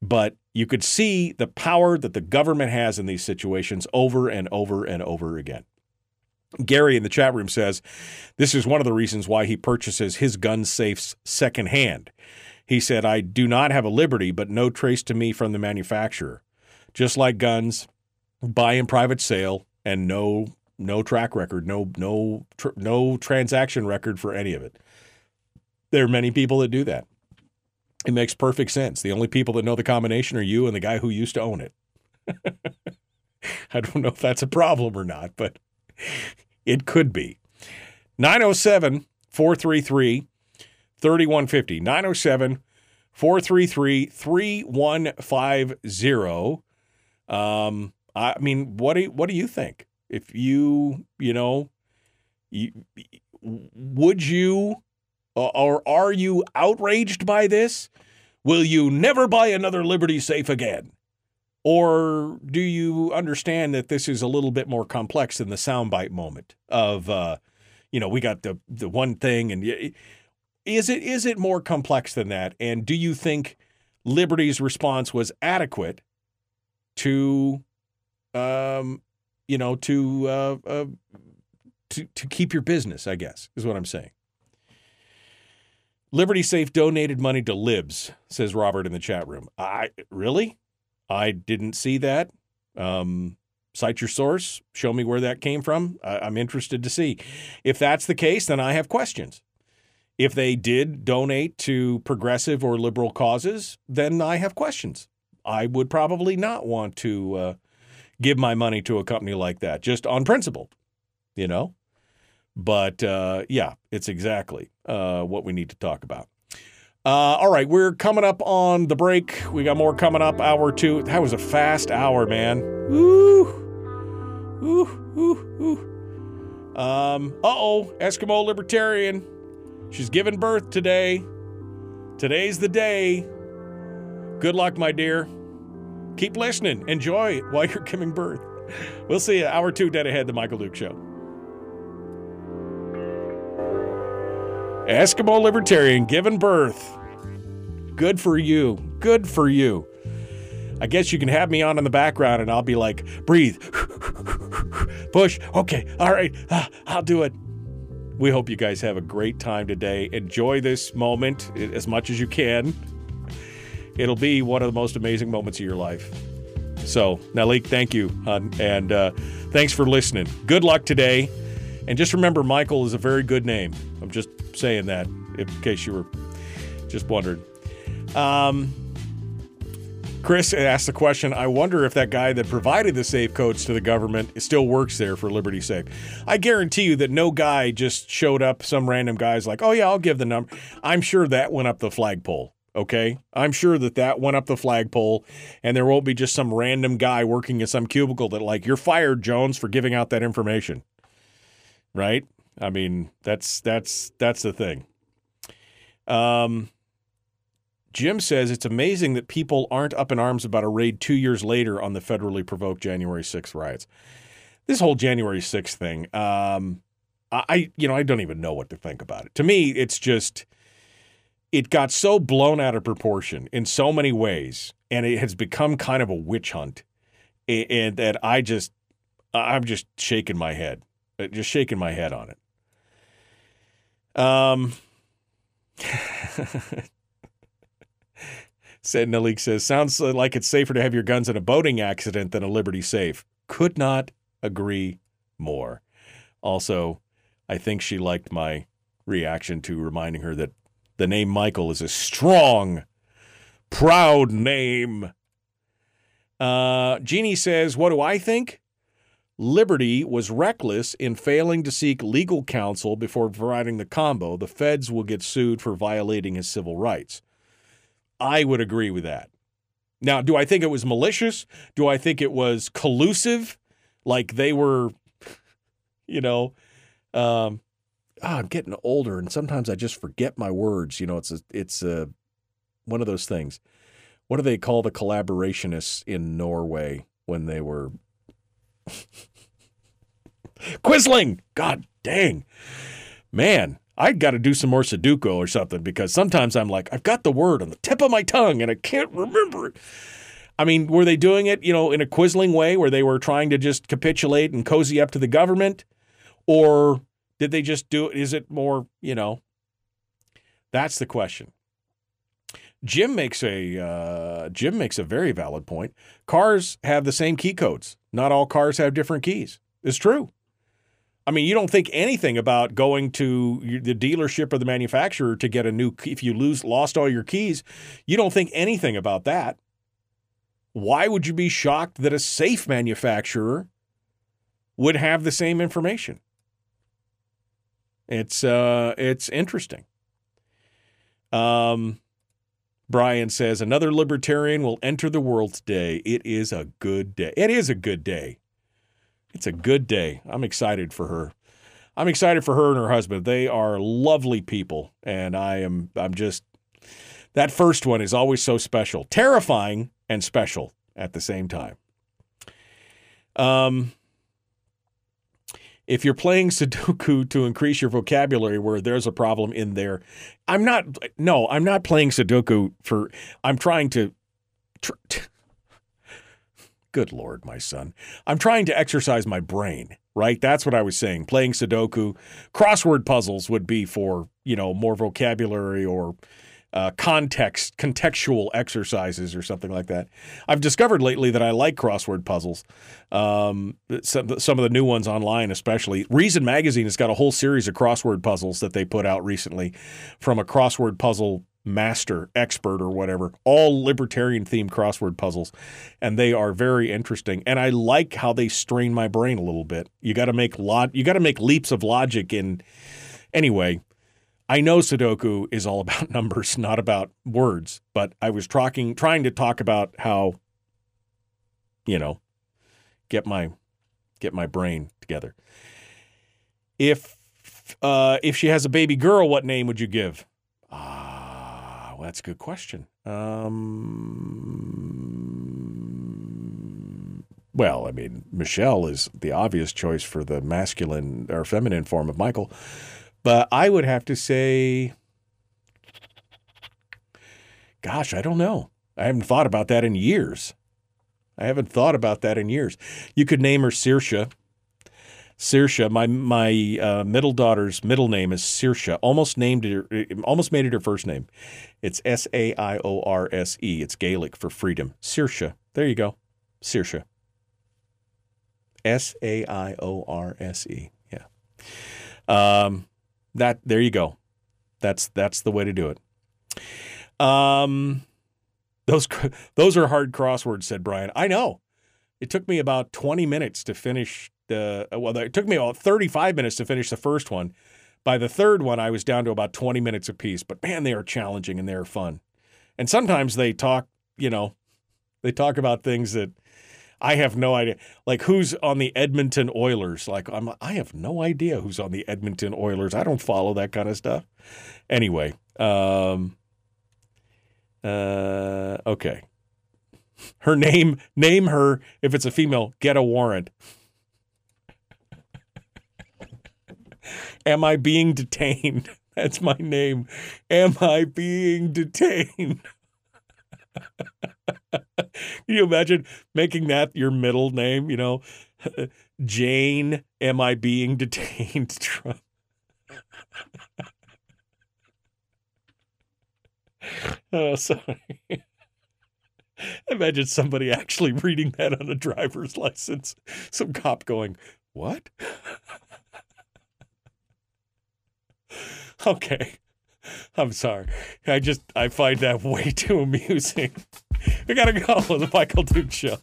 But you could see the power that the government has in these situations over and over and over again. Gary in the chat room says this is one of the reasons why he purchases his gun safes secondhand. He said, I do not have a Liberty, but no trace to me from the manufacturer. Just like guns, buy in private sale and no no track record, no no tr- no transaction record for any of it. There are many people that do that. It makes perfect sense. The only people that know the combination are you and the guy who used to own it. I don't know if that's a problem or not, but it could be. 907 433 3150. 907 433 3150. Um, I mean, what do what do you think? If you, you know, you, would you or are you outraged by this? Will you never buy another Liberty safe again? Or do you understand that this is a little bit more complex than the soundbite moment of, uh, you know, we got the the one thing, and is it is it more complex than that? And do you think Liberty's response was adequate to, um, you know, to uh, uh, to to keep your business? I guess is what I'm saying. Liberty Safe donated money to Libs, says Robert in the chat room. I really? I didn't see that. Um, cite your source. Show me where that came from. I, I'm interested to see. If that's the case, then I have questions. If they did donate to progressive or liberal causes, then I have questions. I would probably not want to uh, give my money to a company like that, just on principle, you know? But uh, yeah, it's exactly uh, what we need to talk about. Uh, all right, we're coming up on the break. We got more coming up. Hour two. That was a fast hour, man. Woo, woo, woo, woo. Um. Uh oh, Eskimo libertarian. She's giving birth today. Today's the day. Good luck, my dear. Keep listening. Enjoy it while you're giving birth. We'll see you. Hour two dead ahead. The Michael Duke Show. Eskimo Libertarian giving birth. Good for you. Good for you. I guess you can have me on in the background and I'll be like, breathe, push. Okay, all right, ah, I'll do it. We hope you guys have a great time today. Enjoy this moment as much as you can. It'll be one of the most amazing moments of your life. So, Nalik, thank you. and uh, thanks for listening. Good luck today. And just remember, Michael is a very good name. I'm just saying that in case you were just wondering. Um, Chris asked the question I wonder if that guy that provided the safe codes to the government still works there for Liberty Safe. I guarantee you that no guy just showed up, some random guy's like, oh, yeah, I'll give the number. I'm sure that went up the flagpole. Okay. I'm sure that that went up the flagpole, and there won't be just some random guy working in some cubicle that, like, you're fired, Jones, for giving out that information. Right? I mean, that's that's that's the thing. Um, Jim says it's amazing that people aren't up in arms about a raid two years later on the federally provoked January 6th riots. This whole January 6th thing, um, I you know I don't even know what to think about it. To me, it's just it got so blown out of proportion in so many ways, and it has become kind of a witch hunt, and that I just I'm just shaking my head, uh, just shaking my head on it. Um, said Nalik says, sounds like it's safer to have your guns in a boating accident than a Liberty safe. Could not agree more. Also, I think she liked my reaction to reminding her that the name Michael is a strong, proud name. Uh, Jeannie says, What do I think? Liberty was reckless in failing to seek legal counsel before providing the combo. The feds will get sued for violating his civil rights. I would agree with that. Now, do I think it was malicious? Do I think it was collusive? Like they were, you know, um, oh, I'm getting older and sometimes I just forget my words. You know, it's a, it's a, one of those things. What do they call the collaborationists in Norway when they were Quisling? God dang. Man, I got to do some more Sudoku or something because sometimes I'm like, I've got the word on the tip of my tongue and I can't remember it. I mean, were they doing it, you know, in a Quisling way where they were trying to just capitulate and cozy up to the government? Or did they just do it? Is it more, you know? That's the question. Jim makes a uh, Jim makes a very valid point. Cars have the same key codes. Not all cars have different keys. It's true. I mean, you don't think anything about going to the dealership or the manufacturer to get a new if you lose lost all your keys, you don't think anything about that. Why would you be shocked that a safe manufacturer would have the same information? It's uh it's interesting. Um Brian says another libertarian will enter the world today. It is a good day. It is a good day. It's a good day. I'm excited for her. I'm excited for her and her husband. They are lovely people and I am I'm just that first one is always so special. Terrifying and special at the same time. Um if you're playing Sudoku to increase your vocabulary where there's a problem in there, I'm not, no, I'm not playing Sudoku for, I'm trying to, tr- good Lord, my son. I'm trying to exercise my brain, right? That's what I was saying. Playing Sudoku, crossword puzzles would be for, you know, more vocabulary or, uh, context, contextual exercises or something like that. I've discovered lately that I like crossword puzzles. Um, some, some of the new ones online, especially. Reason Magazine has got a whole series of crossword puzzles that they put out recently from a crossword puzzle master, expert, or whatever, all libertarian themed crossword puzzles. And they are very interesting. And I like how they strain my brain a little bit. You got to make lot, you got to make leaps of logic in. Anyway, I know Sudoku is all about numbers, not about words, but I was talking, trying to talk about how, you know, get my get my brain together. If uh, if she has a baby girl, what name would you give? Well, that's a good question. Um, well, I mean, Michelle is the obvious choice for the masculine or feminine form of Michael. But I would have to say, gosh, I don't know. I haven't thought about that in years. I haven't thought about that in years. You could name her Saoirse. Saoirse, my my uh, middle daughter's middle name is Saoirse. Almost named it, almost made it her first name. It's S A I O R S E. It's Gaelic for freedom. Saoirse. There you go. Saoirse. S A I O R S E. Yeah. Um, that there you go. That's that's the way to do it. Um, those those are hard crosswords," said Brian. I know. It took me about twenty minutes to finish the. Well, it took me about thirty-five minutes to finish the first one. By the third one, I was down to about twenty minutes apiece. But man, they are challenging and they are fun. And sometimes they talk. You know, they talk about things that I have no idea. Like who's on the Edmonton Oilers? Like I'm I have no idea who's on the Edmonton Oilers. I don't follow that kind of stuff. Anyway, um uh okay. Her name name her if it's a female, get a warrant. Am I being detained? That's my name. Am I being detained? Can you imagine making that your middle name? You know, Jane, am I being detained? Trump. oh, sorry. Imagine somebody actually reading that on a driver's license. Some cop going, What? okay. I'm sorry. I just I find that way too amusing. We gotta go on the Michael Duke Show.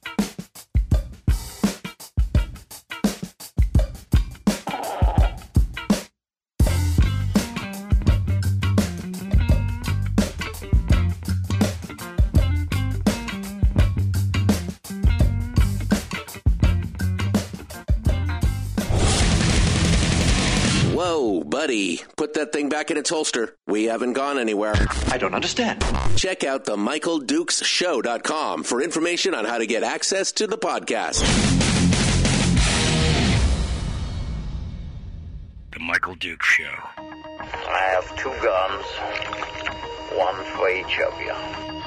That thing back in its holster. We haven't gone anywhere. I don't understand. Check out the MichaelDukesShow.com for information on how to get access to the podcast. The Michael Duke Show. I have two guns, one for each of you.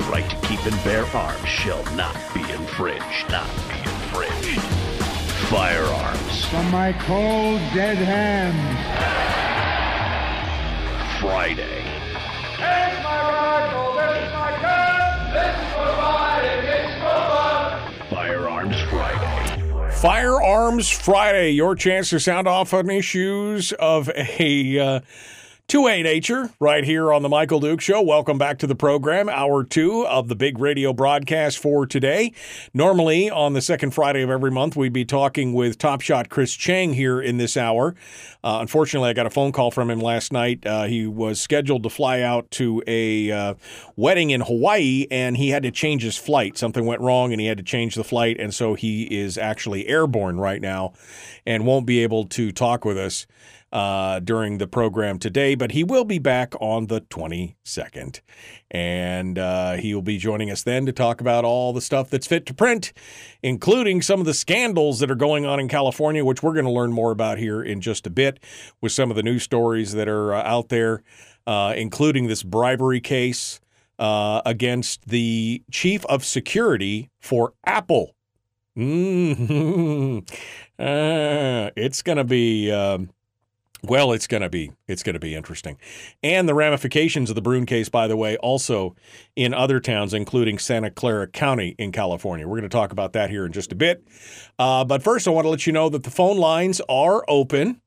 The right to keep and bear arms shall not be infringed. Not be infringed. Firearms From my cold, dead hands. Friday. Here's my rifle. This is my gun. This is for fighting. It's for fun. Firearms Friday. Firearms Friday, your chance to sound off on issues of a uh, 2A nature right here on the Michael Duke Show. Welcome back to the program, hour two of the big radio broadcast for today. Normally, on the second Friday of every month, we'd be talking with Top Shot Chris Cheng here in this hour. Uh, unfortunately, I got a phone call from him last night. Uh, he was scheduled to fly out to a uh, wedding in Hawaii, and he had to change his flight. Something went wrong, and he had to change the flight, and so he is actually airborne right now and won't be able to talk with us uh, during the program today, but he will be back on the 22nd. And uh, he will be joining us then to talk about all the stuff that's fit to print, including some of the scandals that are going on in California, which we're going to learn more about here in just a bit with some of the news stories that are uh, out there, uh, including this bribery case uh, against the chief of security for Apple. Mm-hmm. Uh, it's going to be. Um, well, it's going to be it's going to be interesting, and the ramifications of the Bruen case, by the way, also in other towns, including Santa Clara County in California. We're going to talk about that here in just a bit. Uh, but first, I want to let you know that the phone lines are open.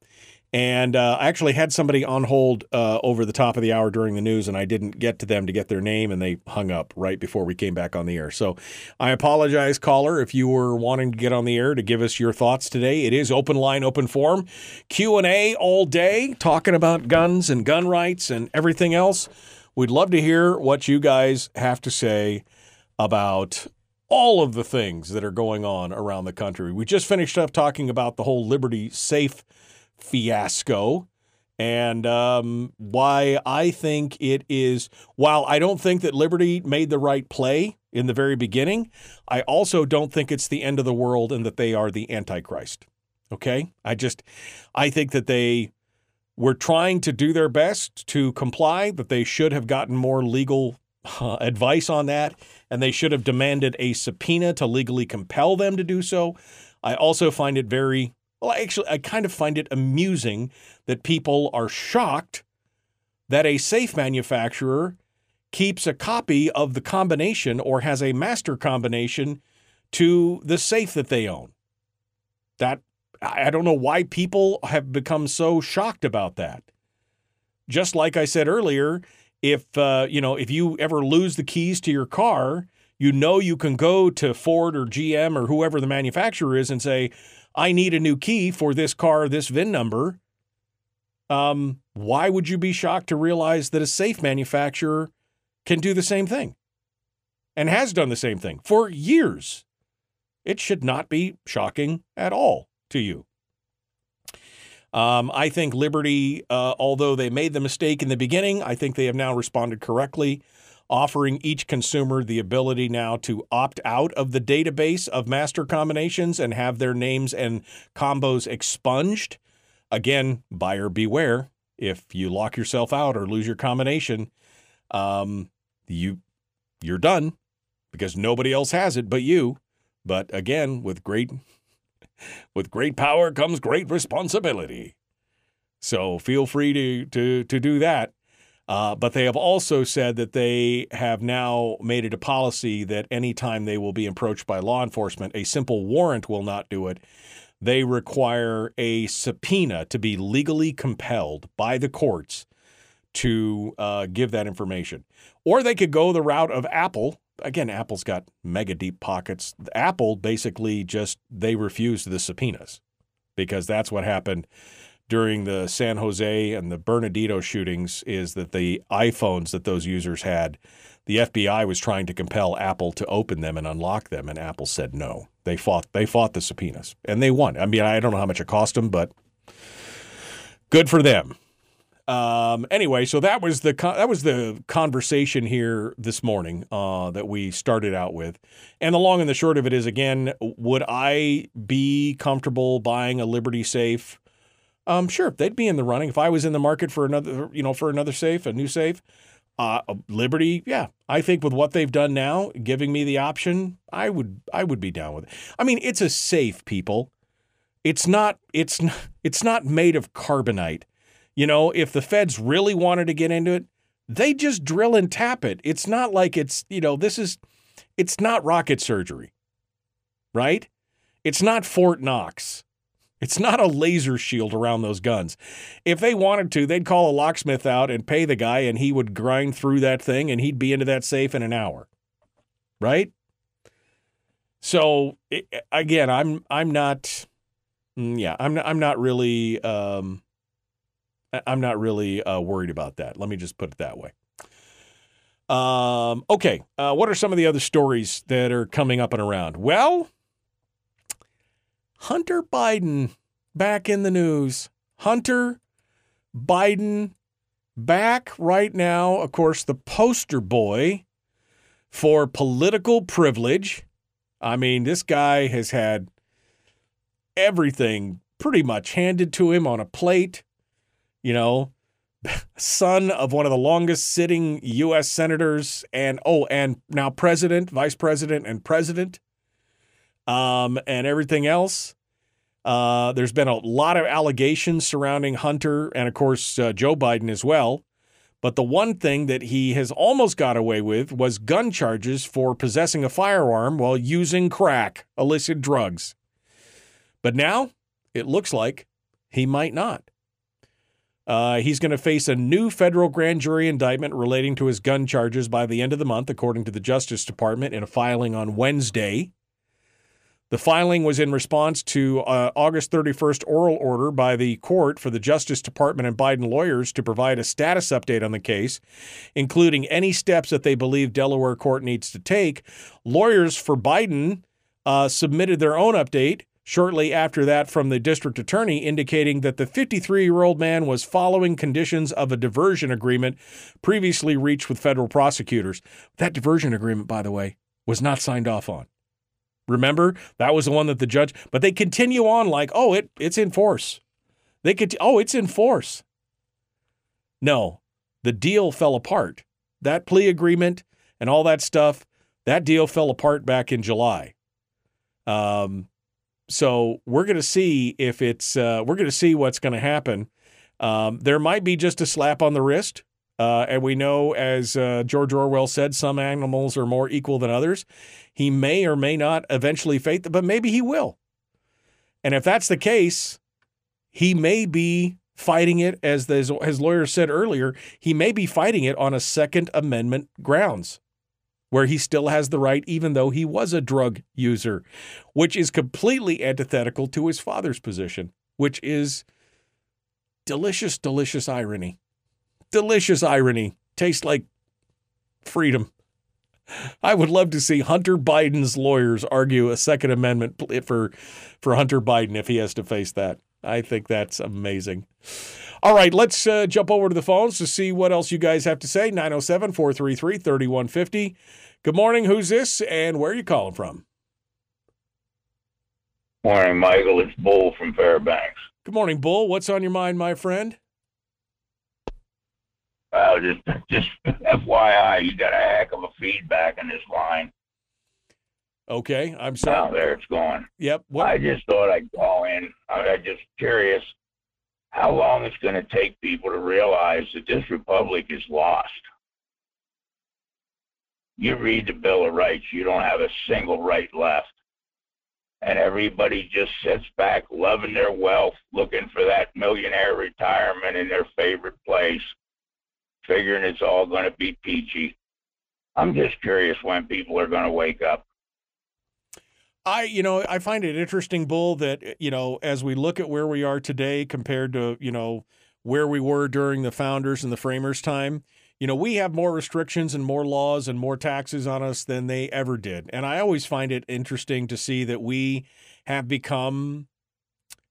And uh, I actually had somebody on hold uh, over the top of the hour during the news, and I didn't get to them to get their name, and they hung up right before we came back on the air. So I apologize, caller, if you were wanting to get on the air to give us your thoughts today. It is open line, open forum, Q and A all day, talking about guns and gun rights and everything else. We'd love to hear what you guys have to say about all of the things that are going on around the country. We just finished up talking about the whole Liberty Safe fiasco and um, why I think it is, while I don't think that Liberty made the right play in the very beginning, I also don't think it's the end of the world and that they are the Antichrist. Okay? I just, I think that they were trying to do their best to comply, that they should have gotten more legal uh, advice on that, and they should have demanded a subpoena to legally compel them to do so. I also find it very well, I actually, I kind of find it amusing that people are shocked that a safe manufacturer keeps a copy of the combination or has a master combination to the safe that they own. That I don't know why people have become so shocked about that. Just like I said earlier, if uh, you know if you ever lose the keys to your car, you know you can go to Ford or GM or whoever the manufacturer is and say, I need a new key for this car, this VIN number. Um, why would you be shocked to realize that a safe manufacturer can do the same thing and has done the same thing for years? It should not be shocking at all to you. Um, I think Liberty, uh, although they made the mistake in the beginning, I think they have now responded correctly offering each consumer the ability now to opt out of the database of master combinations and have their names and combos expunged. Again, buyer beware. If you lock yourself out or lose your combination, um, you you're done because nobody else has it but you. But again, with great with great power comes great responsibility. So feel free to to to do that. Uh, but they have also said that they have now made it a policy that anytime they will be approached by law enforcement, a simple warrant will not do it. They require a subpoena to be legally compelled by the courts to uh, give that information. Or they could go the route of Apple. Again, Apple's got mega deep pockets. Apple basically just they refused the subpoenas because that's what happened during the San Jose and the Bernardino shootings is that the iPhones that those users had, the FBI was trying to compel Apple to open them and unlock them, and Apple said no. They fought they fought the subpoenas and they won. I mean, I don't know how much it cost them, but good for them. Um, anyway, so that was the that was the conversation here this morning uh, that we started out with, and the long and the short of it is again, would I be comfortable buying a Liberty safe? Um, sure, they'd be in the running if I was in the market for another, you know, for another safe, a new safe. Uh, Liberty, yeah, I think with what they've done now, giving me the option, I would, I would be down with it. I mean, it's a safe, people. It's not, it's it's not made of carbonite. You know, if the feds really wanted to get into it, they just drill and tap it. It's not like it's, you know, this is, it's not rocket surgery, right? It's not Fort Knox. It's not a laser shield around those guns. If they wanted to, they'd call a locksmith out and pay the guy, and he would grind through that thing and he'd be into that safe in an hour. Right? So again, I'm I'm not mm, yeah, I'm I'm not really um I'm not really uh, worried about that. Let me just put it that way. Um, okay, uh, what are some of the other stories that are coming up and around? Well, Hunter Biden back in the news. Hunter Biden back right now, of course, the poster boy for political privilege. I mean, this guy has had everything pretty much handed to him on a plate. You know, son of one of the longest sitting U.S. senators, and oh, and now president, vice president, and president um, and everything else. Uh, there's been a lot of allegations surrounding Hunter and, of course, uh, Joe Biden as well. But the one thing that he has almost got away with was gun charges for possessing a firearm while using crack, illicit drugs. But now it looks like he might not. Uh, he's going to face a new federal grand jury indictment relating to his gun charges by the end of the month, according to the Justice Department in a filing on Wednesday. The filing was in response to uh, August 31st oral order by the court for the Justice Department and Biden lawyers to provide a status update on the case, including any steps that they believe Delaware court needs to take. Lawyers for Biden uh, submitted their own update shortly after that from the district attorney indicating that the 53 year old man was following conditions of a diversion agreement previously reached with federal prosecutors. That diversion agreement, by the way, was not signed off on. Remember, that was the one that the judge, but they continue on like, oh, it it's in force. They could, oh, it's in force. No, the deal fell apart. That plea agreement and all that stuff, that deal fell apart back in July. Um, so we're going to see if it's, uh, we're going to see what's going to happen. Um, there might be just a slap on the wrist. Uh, and we know, as uh, George Orwell said, some animals are more equal than others. He may or may not eventually fate, but maybe he will. And if that's the case, he may be fighting it, as his, his lawyer said earlier, he may be fighting it on a Second Amendment grounds, where he still has the right, even though he was a drug user, which is completely antithetical to his father's position, which is delicious, delicious irony. Delicious irony. Tastes like freedom. I would love to see Hunter Biden's lawyers argue a Second Amendment for for Hunter Biden if he has to face that. I think that's amazing. All right, let's uh, jump over to the phones to see what else you guys have to say. 907 433 3150. Good morning. Who's this and where are you calling from? Morning, Michael. It's Bull from Fairbanks. Good morning, Bull. What's on your mind, my friend? Well, just just FYI, you got a heck of a feedback in this line. Okay, I'm sorry. Now there it's going. Yep. What? I just thought I'd call in. I'm just curious how long it's going to take people to realize that this republic is lost. You read the Bill of Rights, you don't have a single right left. And everybody just sits back loving their wealth, looking for that millionaire retirement in their favorite place figuring it's all going to be peachy. I'm just curious when people are going to wake up. I, you know, I find it interesting, Bull, that, you know, as we look at where we are today compared to, you know, where we were during the founders and the framers' time, you know, we have more restrictions and more laws and more taxes on us than they ever did. And I always find it interesting to see that we have become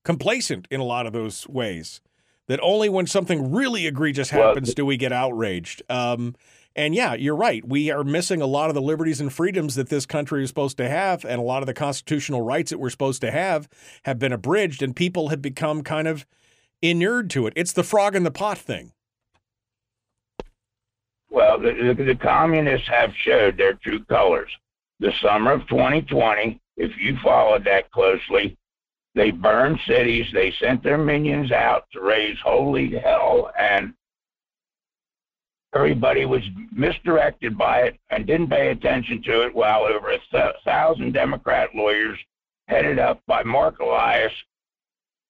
complacent in a lot of those ways. That only when something really egregious happens do we get outraged. Um, and yeah, you're right. We are missing a lot of the liberties and freedoms that this country is supposed to have, and a lot of the constitutional rights that we're supposed to have have been abridged, and people have become kind of inured to it. It's the frog in the pot thing. Well, the, the, the communists have showed their true colors. The summer of 2020, if you followed that closely, they burned cities. They sent their minions out to raise holy hell, and everybody was misdirected by it and didn't pay attention to it. While over a th- thousand Democrat lawyers, headed up by Marc Elias,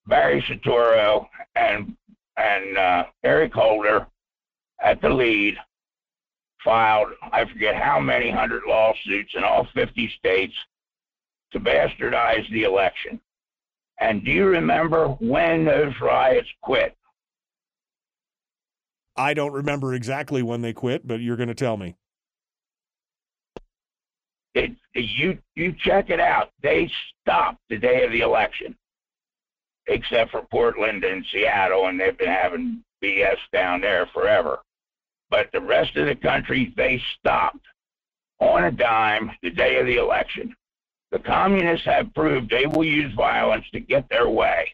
Barry Soetoro, and and uh, Eric Holder, at the lead, filed I forget how many hundred lawsuits in all 50 states to bastardize the election. And do you remember when those riots quit? I don't remember exactly when they quit, but you're going to tell me. It, you you check it out. They stopped the day of the election, except for Portland and Seattle, and they've been having BS down there forever. But the rest of the country, they stopped on a dime the day of the election. The communists have proved they will use violence to get their way.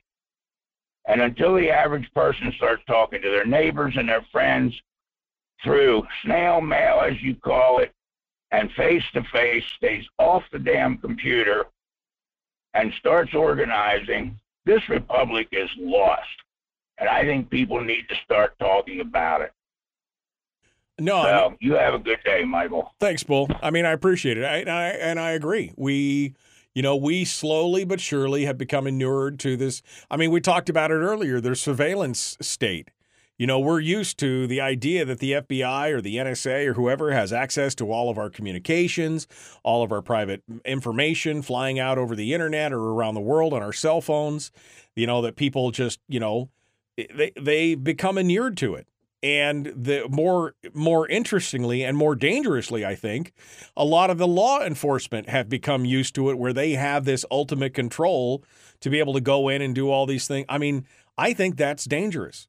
And until the average person starts talking to their neighbors and their friends through snail mail, as you call it, and face to face, stays off the damn computer and starts organizing, this republic is lost. And I think people need to start talking about it. No, well, I mean, you have a good day, Michael. Thanks, Bull. I mean, I appreciate it, I, and I and I agree. We, you know, we slowly but surely have become inured to this. I mean, we talked about it earlier. There's surveillance state. You know, we're used to the idea that the FBI or the NSA or whoever has access to all of our communications, all of our private information flying out over the internet or around the world on our cell phones. You know, that people just, you know, they they become inured to it. And the more more interestingly and more dangerously, I think, a lot of the law enforcement have become used to it where they have this ultimate control to be able to go in and do all these things. I mean, I think that's dangerous.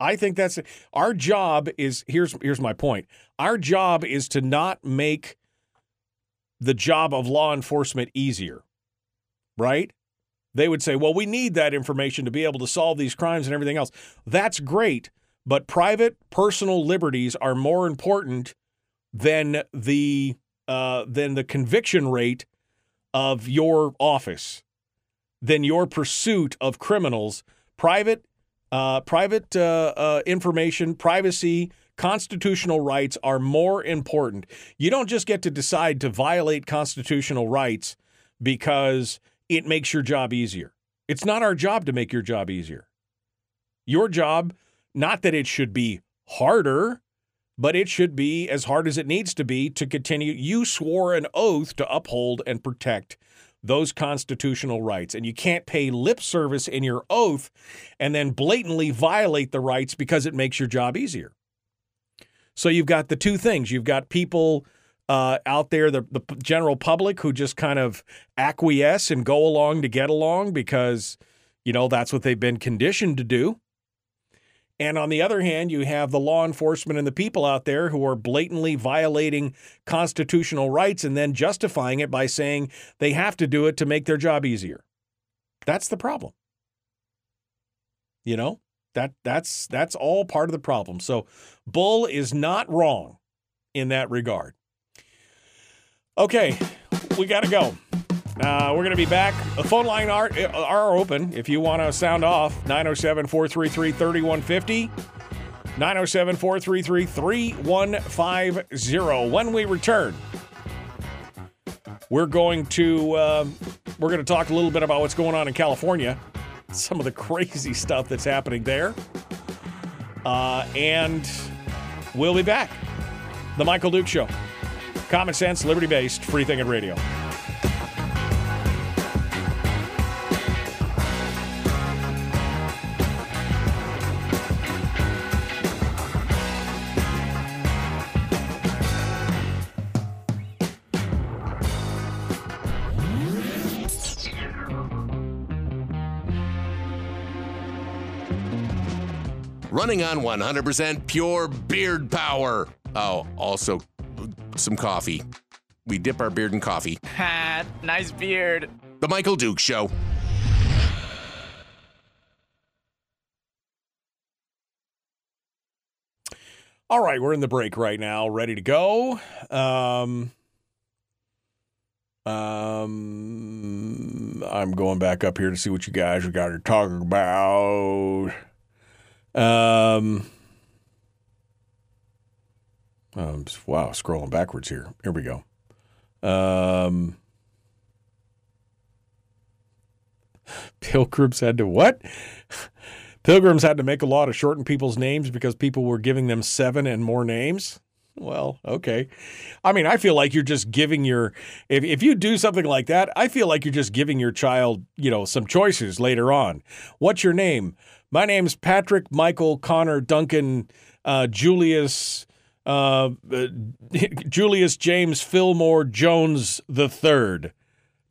I think that's our job is here's here's my point. Our job is to not make the job of law enforcement easier. Right? They would say, "Well, we need that information to be able to solve these crimes and everything else." That's great, but private personal liberties are more important than the uh, than the conviction rate of your office, than your pursuit of criminals. Private uh, private uh, uh, information, privacy, constitutional rights are more important. You don't just get to decide to violate constitutional rights because it makes your job easier. It's not our job to make your job easier. Your job, not that it should be harder, but it should be as hard as it needs to be to continue. You swore an oath to uphold and protect those constitutional rights. And you can't pay lip service in your oath and then blatantly violate the rights because it makes your job easier. So you've got the two things. You've got people uh, out there, the, the general public, who just kind of acquiesce and go along to get along because, you know, that's what they've been conditioned to do. And on the other hand, you have the law enforcement and the people out there who are blatantly violating constitutional rights and then justifying it by saying they have to do it to make their job easier. That's the problem. You know? That that's that's all part of the problem. So Bull is not wrong in that regard. Okay, we got to go. Uh, we're going to be back. The phone line are, are open if you want to sound off. 907 433 3150. 907 433 3150. When we return, we're going to uh, we're going to talk a little bit about what's going on in California, some of the crazy stuff that's happening there, uh, and we'll be back. The Michael Duke Show. Common sense, liberty based, free thinking radio. Running on 100% pure beard power. Oh, also some coffee. We dip our beard in coffee. Ha, nice beard. The Michael Duke Show. All right, we're in the break right now, ready to go. Um, um, I'm going back up here to see what you guys are got to talk about. Um, um, wow, scrolling backwards here. Here we go. Um, Pilgrims had to what? Pilgrims had to make a law to shorten people's names because people were giving them seven and more names. Well, okay. I mean, I feel like you're just giving your if if you do something like that, I feel like you're just giving your child, you know, some choices later on. What's your name? My name's Patrick Michael Connor Duncan uh, Julius uh, uh, Julius James Fillmore Jones the third.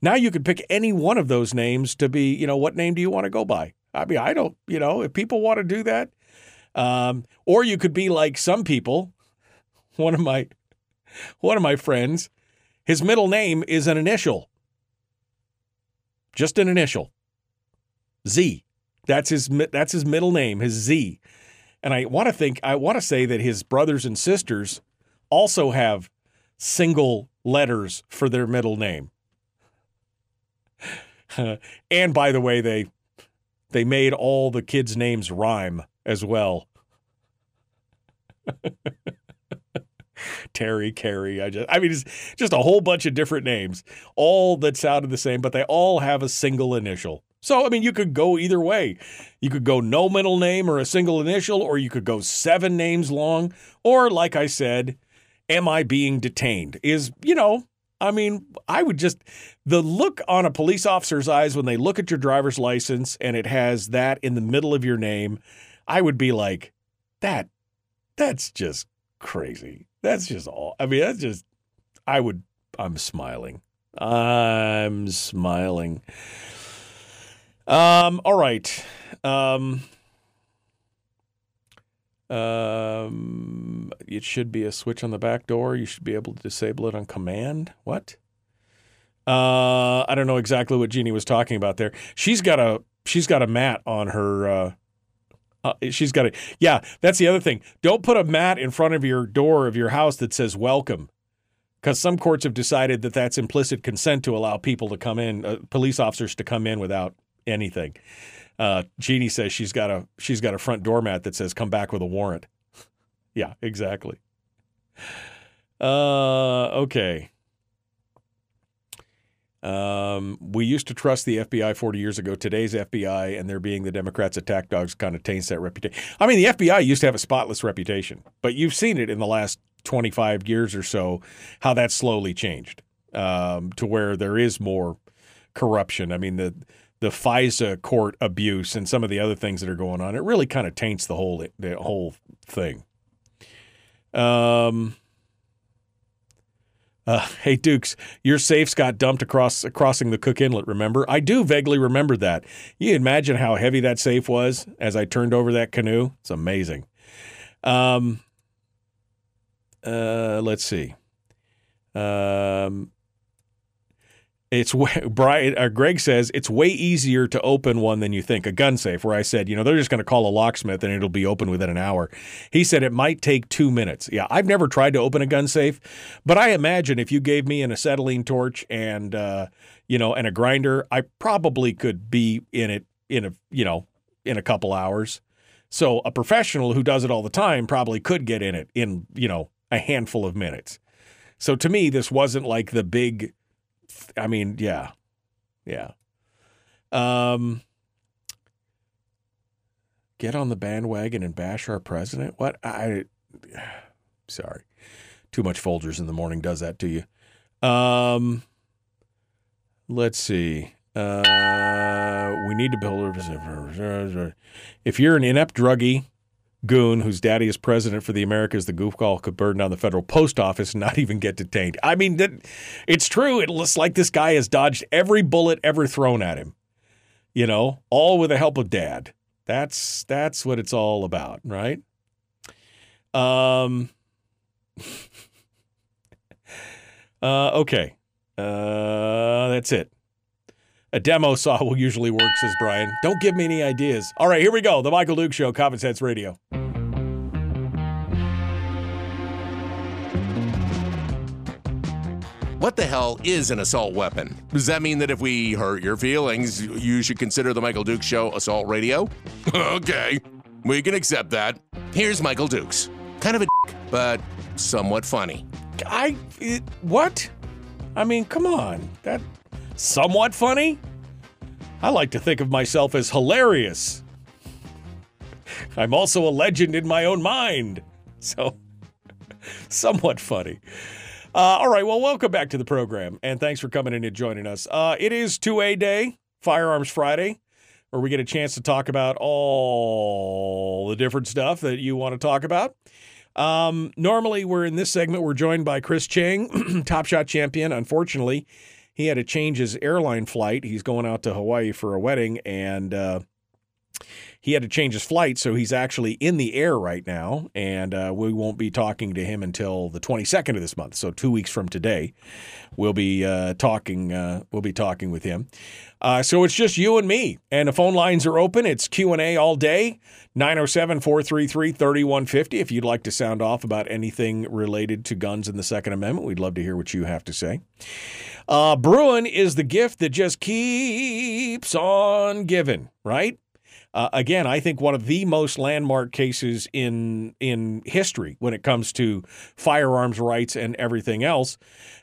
Now you could pick any one of those names to be, you know, what name do you want to go by? I mean, I don't, you know, if people want to do that, um, or you could be like some people. One of my, one of my friends, his middle name is an initial, just an initial, Z. That's his that's his middle name, his Z. And I want to think I want to say that his brothers and sisters also have single letters for their middle name. and by the way, they they made all the kids' names rhyme as well. Terry, Carrie. I just, I mean, it's just a whole bunch of different names, all that sounded the same, but they all have a single initial. So, I mean, you could go either way. You could go no middle name or a single initial, or you could go seven names long, or like I said, am I being detained? Is, you know, I mean, I would just, the look on a police officer's eyes when they look at your driver's license and it has that in the middle of your name, I would be like, that, that's just crazy. That's just all. I mean, that's just, I would, I'm smiling. I'm smiling. Um, all right. Um, um, it should be a switch on the back door. You should be able to disable it on command. What? Uh, I don't know exactly what Jeannie was talking about there. She's got a she's got a mat on her. Uh, uh, she's got it. yeah. That's the other thing. Don't put a mat in front of your door of your house that says "Welcome," because some courts have decided that that's implicit consent to allow people to come in, uh, police officers to come in without anything. Uh, Jeannie says she's got a she's got a front doormat that says "Come back with a warrant." yeah, exactly. Uh, okay. Um, we used to trust the FBI 40 years ago. Today's FBI and there being the Democrats' attack dogs kind of taints that reputation. I mean, the FBI used to have a spotless reputation, but you've seen it in the last 25 years or so how that slowly changed um, to where there is more corruption. I mean, the the FISA court abuse and some of the other things that are going on, it really kind of taints the whole the whole thing. Um. Uh, hey Dukes, your safes got dumped across crossing the Cook Inlet. Remember? I do vaguely remember that. You imagine how heavy that safe was as I turned over that canoe. It's amazing. Um. Uh, let's see. Um, it's way, Brian uh, Greg says it's way easier to open one than you think. A gun safe, where I said, you know, they're just going to call a locksmith and it'll be open within an hour. He said it might take two minutes. Yeah, I've never tried to open a gun safe, but I imagine if you gave me an acetylene torch and uh, you know and a grinder, I probably could be in it in a you know in a couple hours. So a professional who does it all the time probably could get in it in you know a handful of minutes. So to me, this wasn't like the big I mean, yeah, yeah. Um, get on the bandwagon and bash our president. What I Sorry. Too much Folgers in the morning does that to you. Um, let's see. Uh, we need to build. If you're an inept druggie goon whose daddy is president for the Americas, the goofball could burn down the federal post office and not even get detained. I mean, it's true. It looks like this guy has dodged every bullet ever thrown at him. You know, all with the help of dad. That's that's what it's all about, right? Um. uh, okay. Uh, that's it. A demo saw will usually work, says Brian. Don't give me any ideas. All right, here we go. The Michael Duke Show, Common Sense Radio. What the hell is an assault weapon? Does that mean that if we hurt your feelings, you should consider the Michael Duke Show assault radio? okay, we can accept that. Here's Michael Dukes. Kind of a dick, but somewhat funny. I it, what? I mean, come on. That somewhat funny? I like to think of myself as hilarious. I'm also a legend in my own mind. So, somewhat funny. Uh, all right, well, welcome back to the program, and thanks for coming in and joining us. Uh, it is 2A Day, Firearms Friday, where we get a chance to talk about all the different stuff that you want to talk about. Um, normally, we're in this segment, we're joined by Chris Cheng, Top Shot champion. Unfortunately, he had to change his airline flight. He's going out to Hawaii for a wedding, and uh, he had to change his flight, so he's actually in the air right now, and uh, we won't be talking to him until the 22nd of this month. So two weeks from today, we'll be uh, talking. Uh, we'll be talking with him. Uh, so it's just you and me, and the phone lines are open. It's Q and A all day. 907-433-3150. If you'd like to sound off about anything related to guns and the Second Amendment, we'd love to hear what you have to say. Uh, Bruen is the gift that just keeps on giving, right? Uh, again, I think one of the most landmark cases in in history when it comes to firearms rights and everything else.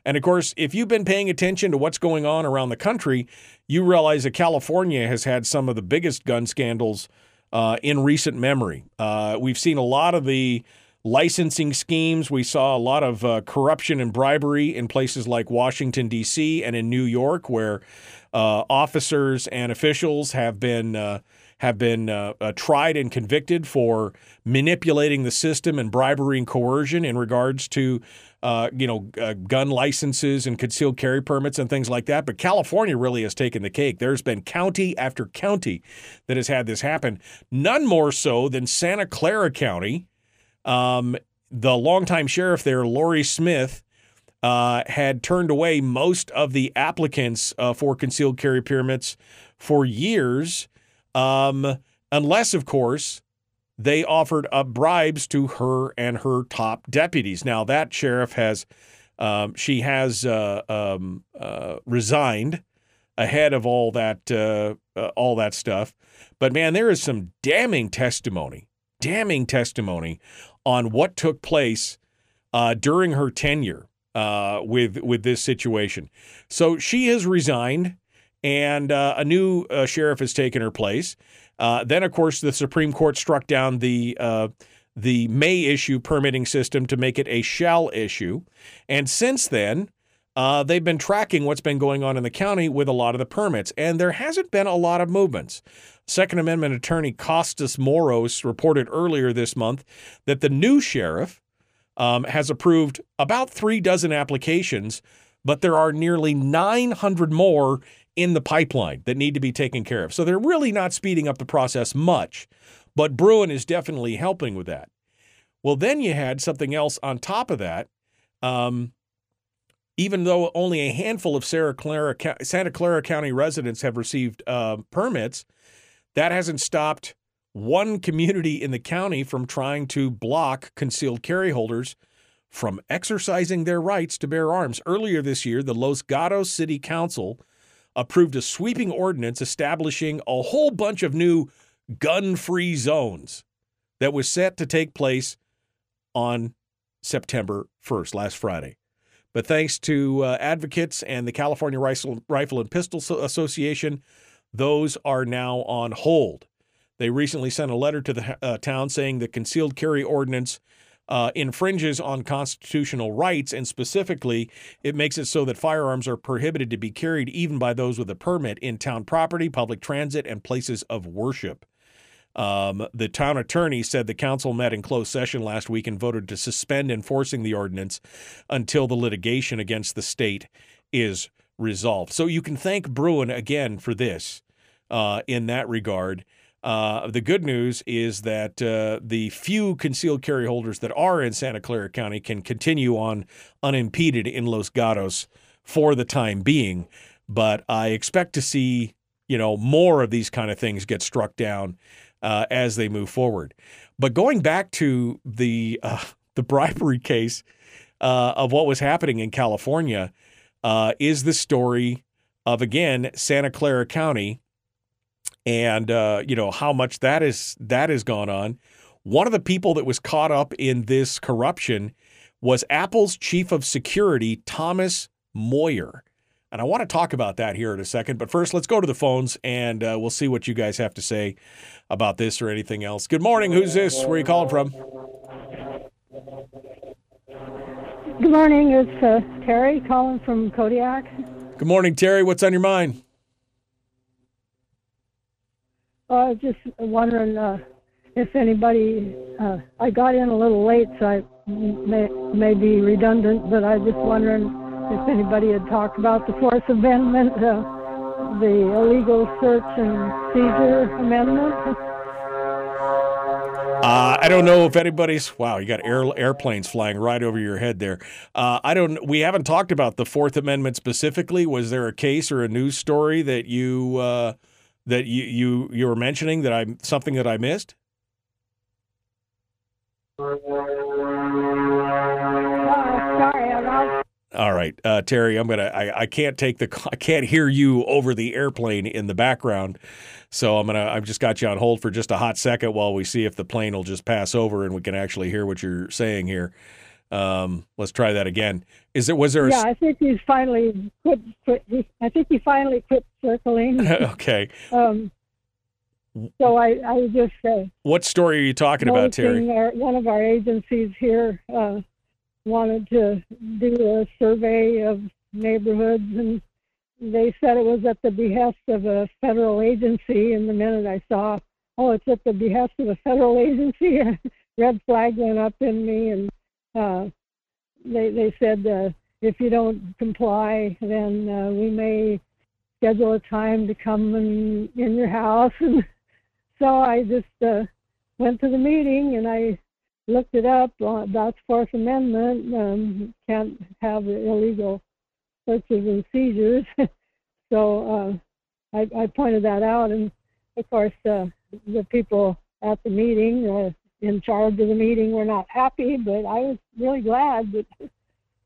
And of course, if you've been paying attention to what's going on around the country, you realize that California has had some of the biggest gun scandals uh, in recent memory. Uh, we've seen a lot of the licensing schemes. We saw a lot of uh, corruption and bribery in places like Washington, D.C., and in New York, where uh, officers and officials have been uh, have been uh, uh, tried and convicted for manipulating the system and bribery and coercion in regards to, uh, you know, gun licenses and concealed carry permits and things like that. But California really has taken the cake. There's been county after county that has had this happen. None more so than Santa Clara County. Um, the longtime sheriff there, Laurie Smith, uh, had turned away most of the applicants uh, for concealed carry permits for years um, unless, of course, they offered up bribes to her and her top deputies. Now, that sheriff has, um, she has uh, um, uh, resigned ahead of all that, uh, uh all that stuff. But man, there is some damning testimony, damning testimony on what took place uh, during her tenure uh, with with this situation. So she has resigned and uh, a new uh, sheriff has taken her place. Uh, then, of course, the Supreme Court struck down the uh, the may issue permitting system to make it a shall issue, and since then. Uh, they've been tracking what's been going on in the county with a lot of the permits, and there hasn't been a lot of movements. Second Amendment attorney Kostas Moros reported earlier this month that the new sheriff um, has approved about three dozen applications, but there are nearly 900 more in the pipeline that need to be taken care of. So they're really not speeding up the process much, but Bruen is definitely helping with that. Well, then you had something else on top of that. Um, even though only a handful of Clara, Santa Clara County residents have received uh, permits, that hasn't stopped one community in the county from trying to block concealed carry holders from exercising their rights to bear arms. Earlier this year, the Los Gatos City Council approved a sweeping ordinance establishing a whole bunch of new gun free zones that was set to take place on September 1st, last Friday. But thanks to uh, advocates and the California Rifle, Rifle and Pistol Association, those are now on hold. They recently sent a letter to the uh, town saying the concealed carry ordinance uh, infringes on constitutional rights, and specifically, it makes it so that firearms are prohibited to be carried even by those with a permit in town property, public transit, and places of worship. Um, the town attorney said the council met in closed session last week and voted to suspend enforcing the ordinance until the litigation against the state is resolved. So you can thank Bruen again for this uh, in that regard. Uh, the good news is that uh, the few concealed carry holders that are in Santa Clara County can continue on unimpeded in Los Gatos for the time being. But I expect to see, you know, more of these kind of things get struck down uh, as they move forward. But going back to the uh, the bribery case uh, of what was happening in California uh, is the story of again Santa Clara County and uh, you know how much that is that has gone on. One of the people that was caught up in this corruption was Apple's chief of security, Thomas Moyer. And I want to talk about that here in a second. But first, let's go to the phones and uh, we'll see what you guys have to say about this or anything else. Good morning. Who's this? Where are you calling from? Good morning. It's uh, Terry calling from Kodiak. Good morning, Terry. What's on your mind? I was just wondering uh, if anybody. Uh, I got in a little late, so I may, may be redundant, but I was just wondering if anybody had talked about the Fourth Amendment, uh, the illegal search and seizure amendment. Uh, I don't know if anybody's. Wow, you got air, airplanes flying right over your head there. Uh, I don't. We haven't talked about the Fourth Amendment specifically. Was there a case or a news story that you uh, that you, you you were mentioning that I something that I missed? Sorry, I'm out. All right, uh, Terry, I'm gonna. I, I can't take the. I can't hear you over the airplane in the background, so I'm gonna. I've just got you on hold for just a hot second while we see if the plane will just pass over and we can actually hear what you're saying here. Um, let's try that again. Is there was there? A, Yeah, I think he's finally quit. quit he, I think he finally quit circling. okay. Um, so I, I just uh, What story are you talking about, Terry? Our, one of our agencies here uh, wanted to do a survey of neighborhoods, and they said it was at the behest of a federal agency. And the minute I saw, oh, it's at the behest of a federal agency, red flag went up in me, and uh, they they said uh, if you don't comply, then uh, we may schedule a time to come in, in your house. And so I just uh, went to the meeting and I looked it up uh, about the Fourth Amendment. Um, can't have illegal searches and seizures. so uh, I, I pointed that out, and of course uh, the people at the meeting uh, in charge of the meeting were not happy, but I was really glad that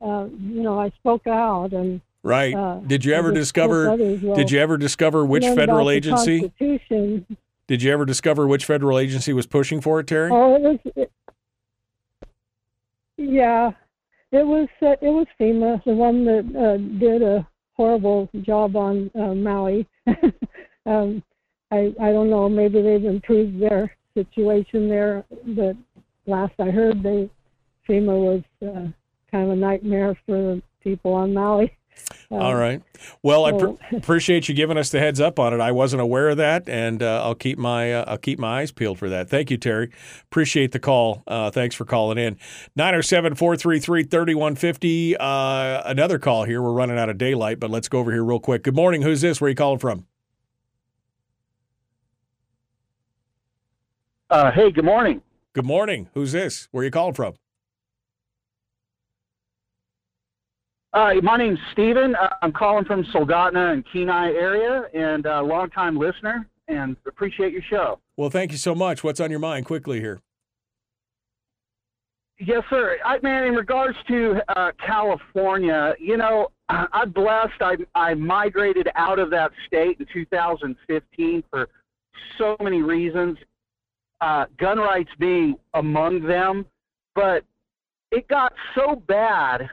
uh, you know I spoke out and. Right. Uh, did you ever discover? Did you ever discover which federal agency? Did you ever discover which federal agency was pushing for it, Terry? Oh, it was. It, yeah, it was. Uh, it was FEMA, the one that uh, did a horrible job on uh, Maui. um, I I don't know. Maybe they've improved their situation there, but last I heard, they FEMA was uh, kind of a nightmare for the people on Maui. All right. Well, I pr- appreciate you giving us the heads up on it. I wasn't aware of that, and uh, I'll keep my uh, I'll keep my eyes peeled for that. Thank you, Terry. Appreciate the call. Uh, thanks for calling in. 907-433-3150. Uh, another call here. We're running out of daylight, but let's go over here real quick. Good morning. Who's this? Where are you calling from? Uh, hey, good morning. Good morning. Who's this? Where are you calling from? Uh, my name's Steven. Uh, I'm calling from Soldotna and Kenai area, and a longtime listener, and appreciate your show. Well, thank you so much. What's on your mind? Quickly here. Yes, sir. I, man, in regards to uh, California, you know, I'm blessed. I, I migrated out of that state in 2015 for so many reasons, uh, gun rights being among them. But it got so bad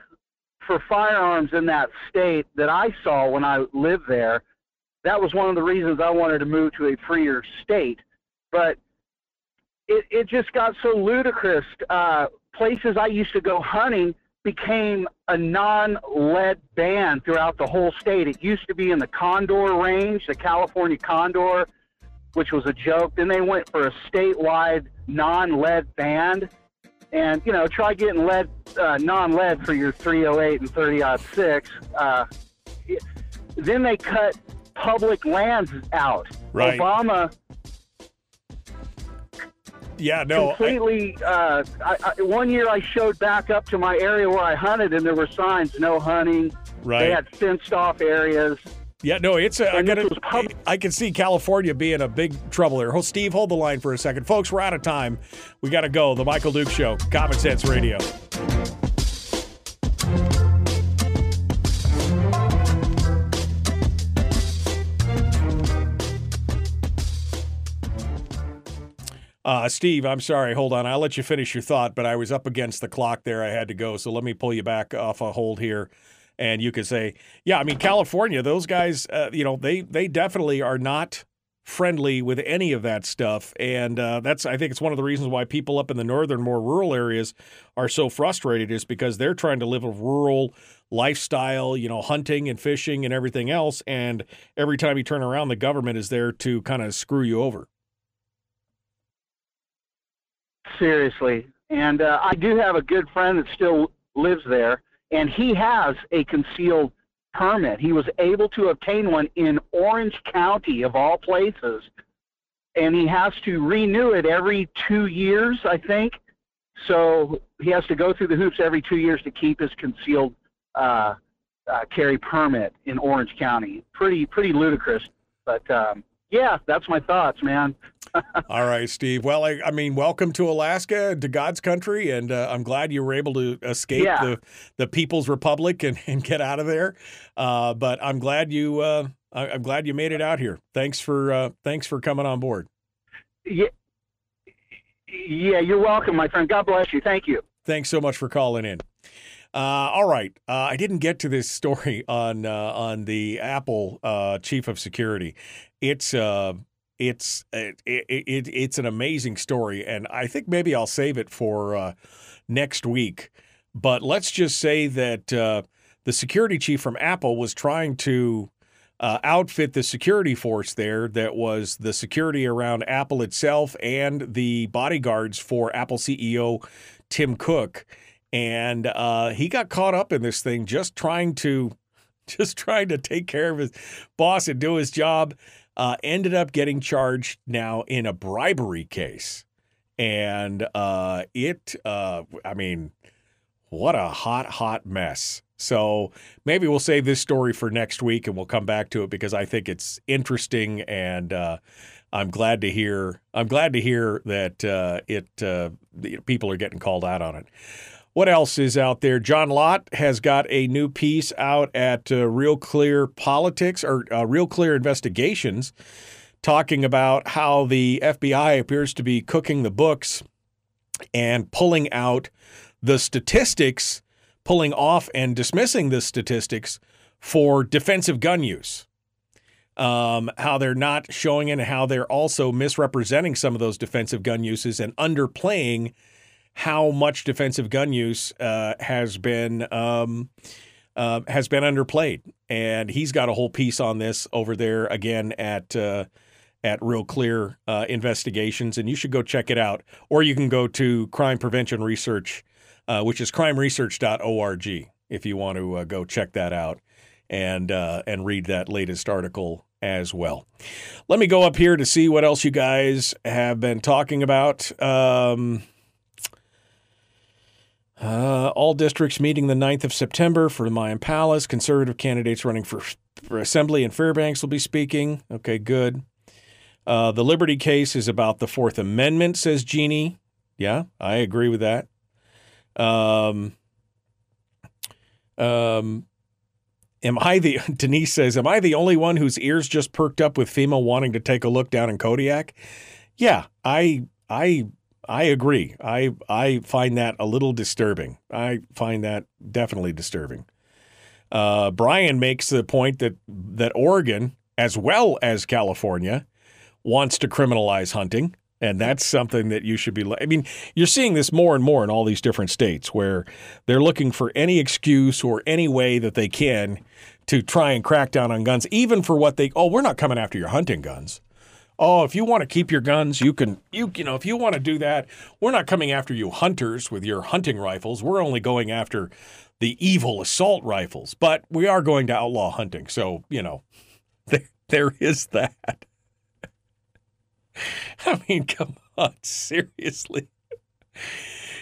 for firearms in that state that I saw when I lived there. That was one of the reasons I wanted to move to a freer state. But it, it just got so ludicrous. Uh, places I used to go hunting became a non-lead ban throughout the whole state. It used to be in the Condor Range, the California Condor, which was a joke. Then they went for a statewide non-lead ban, and you know, try getting lead uh, non-lead for your 308 and 30 six. Uh, then they cut public lands out. Right. Obama Yeah, no. I- completely. uh, I, I, one year I showed back up to my area where I hunted, and there were signs no hunting. Right. They had fenced off areas. Yeah, no, it's a, I this gotta, I can see California being a big trouble here. Hold, Steve, hold the line for a second, folks. We're out of time. We got to go. The Michael Duke Show, Common Sense Radio. Uh, Steve, I'm sorry. Hold on. I'll let you finish your thought, but I was up against the clock there. I had to go. So let me pull you back off a hold here. And you could say, yeah, I mean, California, those guys, uh, you know, they, they definitely are not friendly with any of that stuff. And uh, that's, I think it's one of the reasons why people up in the northern, more rural areas are so frustrated is because they're trying to live a rural lifestyle, you know, hunting and fishing and everything else. And every time you turn around, the government is there to kind of screw you over. Seriously. And uh, I do have a good friend that still lives there, and he has a concealed permit. He was able to obtain one in Orange County, of all places, and he has to renew it every two years, I think. So he has to go through the hoops every two years to keep his concealed uh, uh, carry permit in Orange County. Pretty, pretty ludicrous. But um, yeah, that's my thoughts, man. All right, Steve. Well, I, I mean, welcome to Alaska, to God's country, and uh, I'm glad you were able to escape Yeah. the, the People's Republic and, and get out of there. Uh, but I'm glad you uh, I, I'm glad you made it out here. Thanks for uh, thanks for coming on board. Yeah, yeah, you're welcome, my friend. God bless you. Thank you. Thanks so much for calling in. Uh, all right, uh, I didn't get to this story on uh, on the Apple uh, chief of security. It's uh, it's it, it, it, it's an amazing story, and I think maybe I'll save it for next week. But let's just say that the security chief from Apple was trying to uh, outfit the security force there that was the security around Apple itself and the bodyguards for Apple CEO Tim Cook. And uh, he got caught up in this thing just trying to just trying to take care of his boss and do his job. Uh, ended up getting charged now in a bribery case. And uh, it, uh, I mean, what a hot, hot mess. So maybe we'll save this story for next week and we'll come back to it because I think it's interesting and uh, I'm glad to hear. I'm glad to hear that uh, it people are getting called out on it. What else is out there? John Lott has got a new piece out at uh, Real Clear Politics or uh, Real Clear Investigations, talking about how the FBI appears to be cooking the books and pulling out the statistics, pulling off and dismissing the statistics for defensive gun use. Um, how they're not showing and how they're also misrepresenting some of those defensive gun uses and underplaying how much defensive gun use uh, has been um, uh, has been underplayed. And he's got a whole piece on this over there again at uh, at Real Clear uh, Investigations, and you should go check it out. Or you can go to Crime Prevention Research, uh, which is crimeresearch.org, if you want to uh, go check that out and and read that latest article as well. Let me go up here to see what else you guys have been talking about. Um, uh, all districts meeting the 9th of September for the Mayan Palace. Conservative candidates running for, for assembly in Fairbanks will be speaking. Okay, good. Uh, the Liberty case is about the Fourth Amendment, says Jeannie. Yeah, I agree with that. Um, um, am I the Denise says, Am I the only one whose ears just perked up with FEMA wanting to take a look down in Kodiak? Yeah, I I I agree. I I find that a little disturbing. I find that definitely disturbing. Uh, Brian makes the point that that Oregon, as well as California, wants to criminalize hunting. And that's something that you should be. I mean, you're seeing this more and more in all these different states where they're looking for any excuse or any way that they can to try and crack down on guns, even for what they. Oh, we're not coming after your hunting guns. Oh, if you want to keep your guns, you can. You you know, if you want to do that, we're not coming after you hunters with your hunting rifles. We're only going after the evil assault rifles. But we are going to outlaw hunting. So you know, there, there is that. I mean, come on, seriously.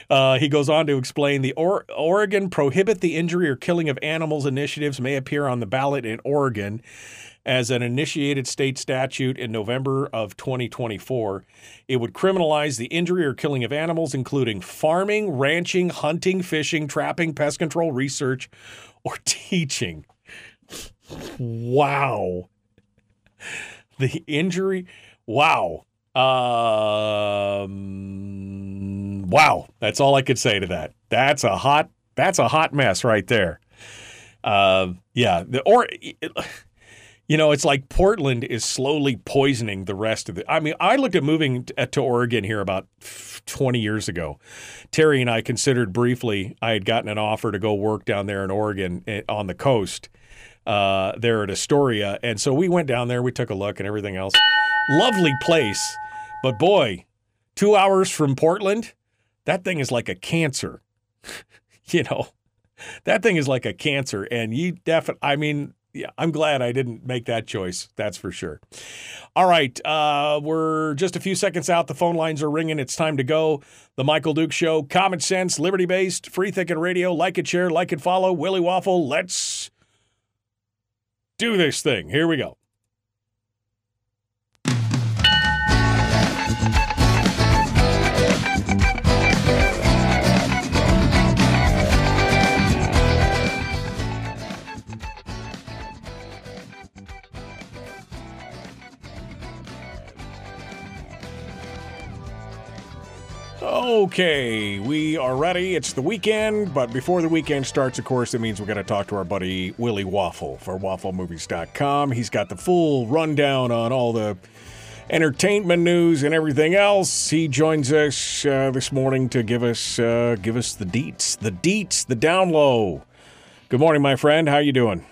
Uh, he goes on to explain the or- Oregon prohibit the injury or killing of animals initiatives may appear on the ballot in Oregon as an initiated state statute in November of 2024. It would criminalize the injury or killing of animals, including farming, ranching, hunting, fishing, trapping, pest control, research, or teaching. Wow. The injury. Wow. Um, wow. That's all I could say to that. That's a hot. That's a hot mess right there. Uh, yeah. The or. You know, it's like Portland is slowly poisoning the rest of the. I mean, I looked at moving to Oregon here about 20 years ago. Terry and I considered briefly, I had gotten an offer to go work down there in Oregon eh, on the coast uh, there at Astoria. And so we went down there, we took a look and everything else. Lovely place. But boy, two hours from Portland, that thing is like a cancer. you know, that thing is like a cancer. And you definitely, I mean, yeah, I'm glad I didn't make that choice. That's for sure. All right, uh, we're just a few seconds out. The phone lines are ringing. It's time to go. The Michael Duke Show, common sense, liberty based, free thinking radio. Like it, share, like it, follow. Willie Waffle. Let's do this thing. Here we go. Okay, we are ready. It's the weekend, but before the weekend starts, of course, it means we're going to talk to our buddy Willie Waffle for wafflemovies.com. He's got the full rundown on all the entertainment news and everything else. He joins us uh, this morning to give us uh, give us the deets, the deets, the down low. Good morning, my friend. How you doing?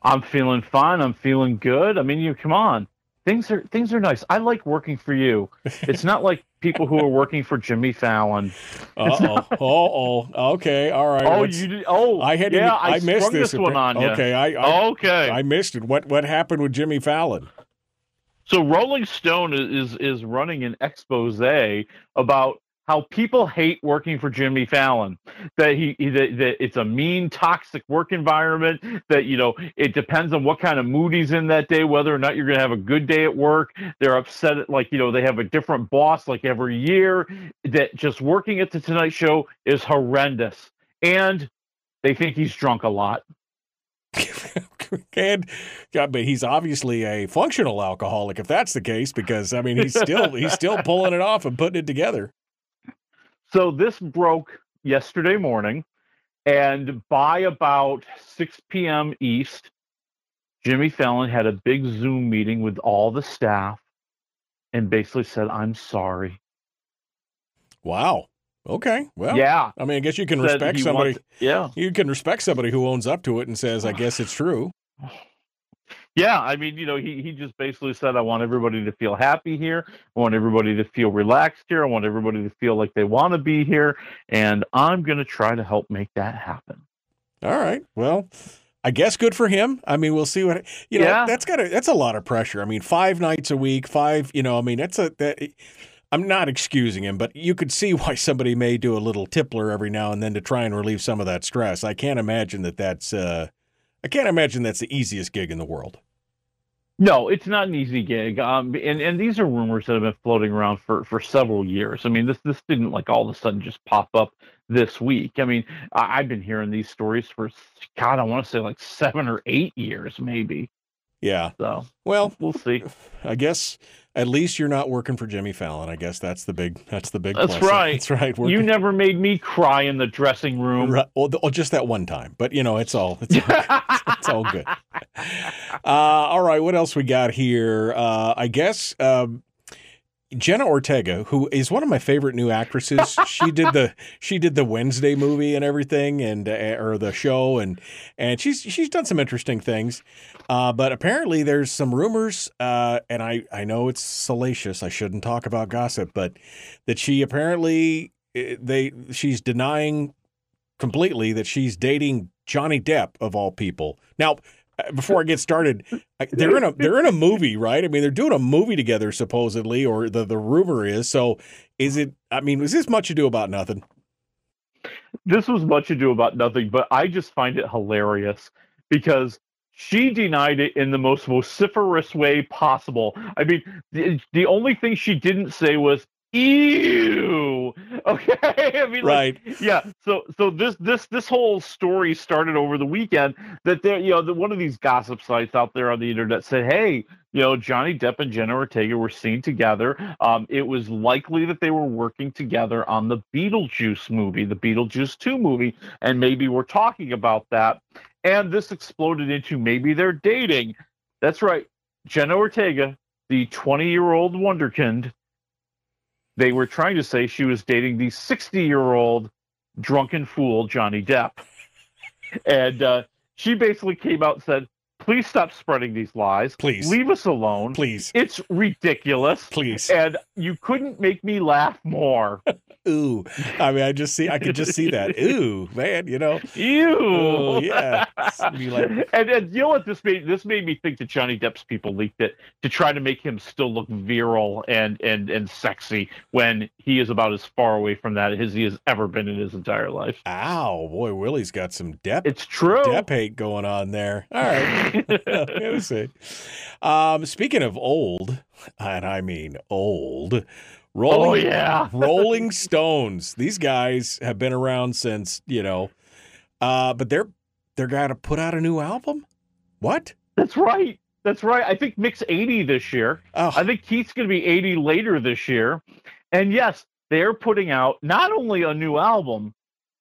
I'm feeling fine. I'm feeling good. I mean, you come on. Things are things are nice. I like working for you. It's not like people who are working for Jimmy Fallon. Uh oh. oh. Okay. All right. Oh, you did, oh I had yeah, I, I missed this, this one on you. Okay. I, I okay. I missed it. What what happened with Jimmy Fallon? So Rolling Stone is is, is running an expose about how people hate working for Jimmy Fallon. That he, that, that it's a mean, toxic work environment. That you know it depends on what kind of mood he's in that day, whether or not you're going to have a good day at work. They're upset at like you know they have a different boss like every year. That just working at the Tonight Show is horrendous, and they think he's drunk a lot. And yeah, but he's obviously a functional alcoholic if that's the case, because I mean he's still he's still pulling it off and putting it together. So this broke yesterday morning, and by about 6 p.m. East, Jimmy Fallon had a big Zoom meeting with all the staff and basically said, I'm sorry. Wow. Okay. Well, Yeah. I mean, I guess you can Said respect somebody. wants- yeah. You can respect somebody who owns up to it and says, "I guess it's true." Yeah, I mean, you know, he, he just basically said, I want everybody to feel happy here. I want everybody to feel relaxed here. I want everybody to feel like they want to be here. And I'm going to try to help make that happen. All right. Well, I guess good for him. I mean, we'll see what you know. Yeah. That's got a that's a lot of pressure. I mean, five nights a week, five. You know, I mean, that's a that. I'm not excusing him, but you could see why somebody may do a little tippler every now and then to try and relieve some of that stress. I can't imagine that that's. Uh, I can't imagine that's the easiest gig in the world. No, it's not an easy gig. Um, and, and these are rumors that have been floating around for, for several years. I mean, this this didn't like all of a sudden just pop up this week. I mean, I, I've been hearing these stories for God, I want to say like seven or eight years, maybe. Yeah. So well, we'll see. I guess at least you're not working for Jimmy Fallon. I guess that's the big. That's the big. That's right. That's right. You never made me cry in the dressing room. Right. Well, th- well, just that one time, but you know, it's all it's all, it's all good. Uh, all right, what else we got here? Uh, I guess um, Jenna Ortega, who is one of my favorite new actresses, she did the she did the Wednesday movie and everything, and uh, or the show, and and she's she's done some interesting things. Uh, but apparently, there's some rumors, uh, and I I know it's salacious. I shouldn't talk about gossip, but that she apparently eh, they she's denying completely that she's dating Johnny Depp of all people. Now, before I get started, they're in a they're in a movie, right? I mean, they're doing a movie together supposedly, or the the rumor is. So, is it? I mean, is this much ado about nothing? this was much ado about nothing, but I just find it hilarious because she denied it in the most vociferous way possible. I mean, the, the only thing she didn't say was ew. Okay. I mean, like, yeah. So, so this, this, this whole story started over the weekend that there, you know, the, one of these gossip sites out there on the internet said, Hey, you know, Johnny Depp and Jenna Ortega were seen together. Um, it was likely that they were working together on the Beetlejuice movie, the Beetlejuice 2 movie, and maybe we're talking about that. And this exploded into maybe they're dating. That's right. Jenna Ortega, the 20 year old Wonderkind, they were trying to say she was dating the 60 year old drunken fool, Johnny Depp. And uh, she basically came out and said, Please stop spreading these lies. Please. Leave us alone. Please. It's ridiculous. Please. And you couldn't make me laugh more. Ooh, I mean, I just see, I could just see that. Ooh, man, you know, Ew. Oh, yeah. Like- and, and you know what this made this made me think that Johnny Depp's people leaked it to try to make him still look virile and and and sexy when he is about as far away from that as he has ever been in his entire life. Ow, boy, Willie's got some Depp. It's true. Depp hate going on there. All right, we'll see. Um, speaking of old, and I mean old. Rolling, Oh, yeah. Rolling Stones. These guys have been around since you know, uh, but they're they're going to put out a new album. What? That's right. That's right. I think Mick's 80 this year. Oh. I think Keith's going to be 80 later this year. And yes, they're putting out not only a new album,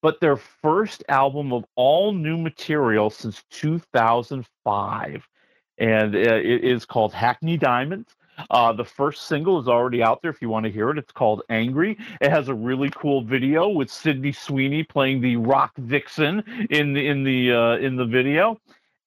but their first album of all new material since 2005. And uh, it is called Hackney Diamonds. Uh, the first single is already out there if you want to hear it. It's called Angry. It has a really cool video with Sydney Sweeney playing the rock vixen in the in the uh, in the video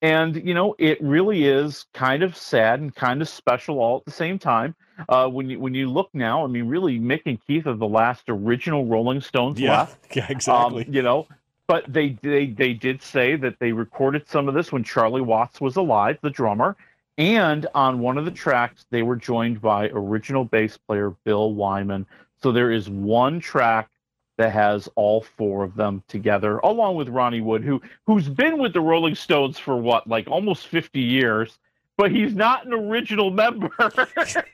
and you know it really is kind of sad and kind of special all at the same time. Uh, when you when you look now i mean really mick and keith are the last original rolling stones Yeah, left. yeah, exactly. Um, you know but they they they did say that they recorded some of this when charlie watts was alive the drummer. And on one of the tracks they were joined by original bass player bill wyman. So there is one track that has all four of them together, along with Ronnie Wood, who who's been with the Rolling Stones for what, like almost fifty years, but he's not an original member.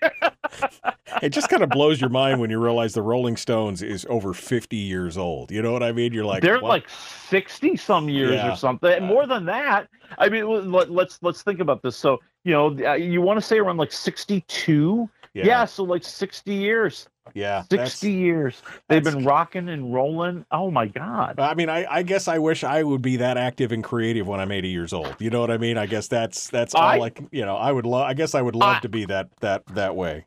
It just kind of blows your mind when you realize the Rolling Stones is over fifty years old. You know what I mean? You're like, They're what? like sixty some years Yeah. or something. And more than that. I mean, let, let's let's think about this. So you know, uh, you want to say around like sixty-two. Yeah. Yeah. so like sixty years. Yeah, 60 years. They've been rocking and rolling. Oh my God. I mean, I, I guess I wish I would be that active and creative when I'm 80 years old. You know what I mean? I guess that's that's all I- like you know. I would love. I guess I would love to be that that that way.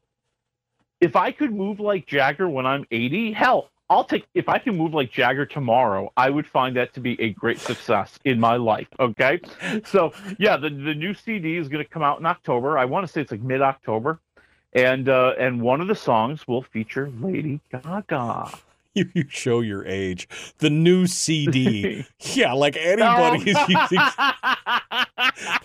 if I could move like Jagger when I'm 80, hell, I'll take if I can move like Jagger tomorrow, I would find that to be a great success in my life. Okay. So yeah, the, the new CD is gonna come out in October. I want to say it's like mid October. And uh, and one of the songs will feature Lady Gaga. You, you show your age. The new CD. yeah, like anybody is using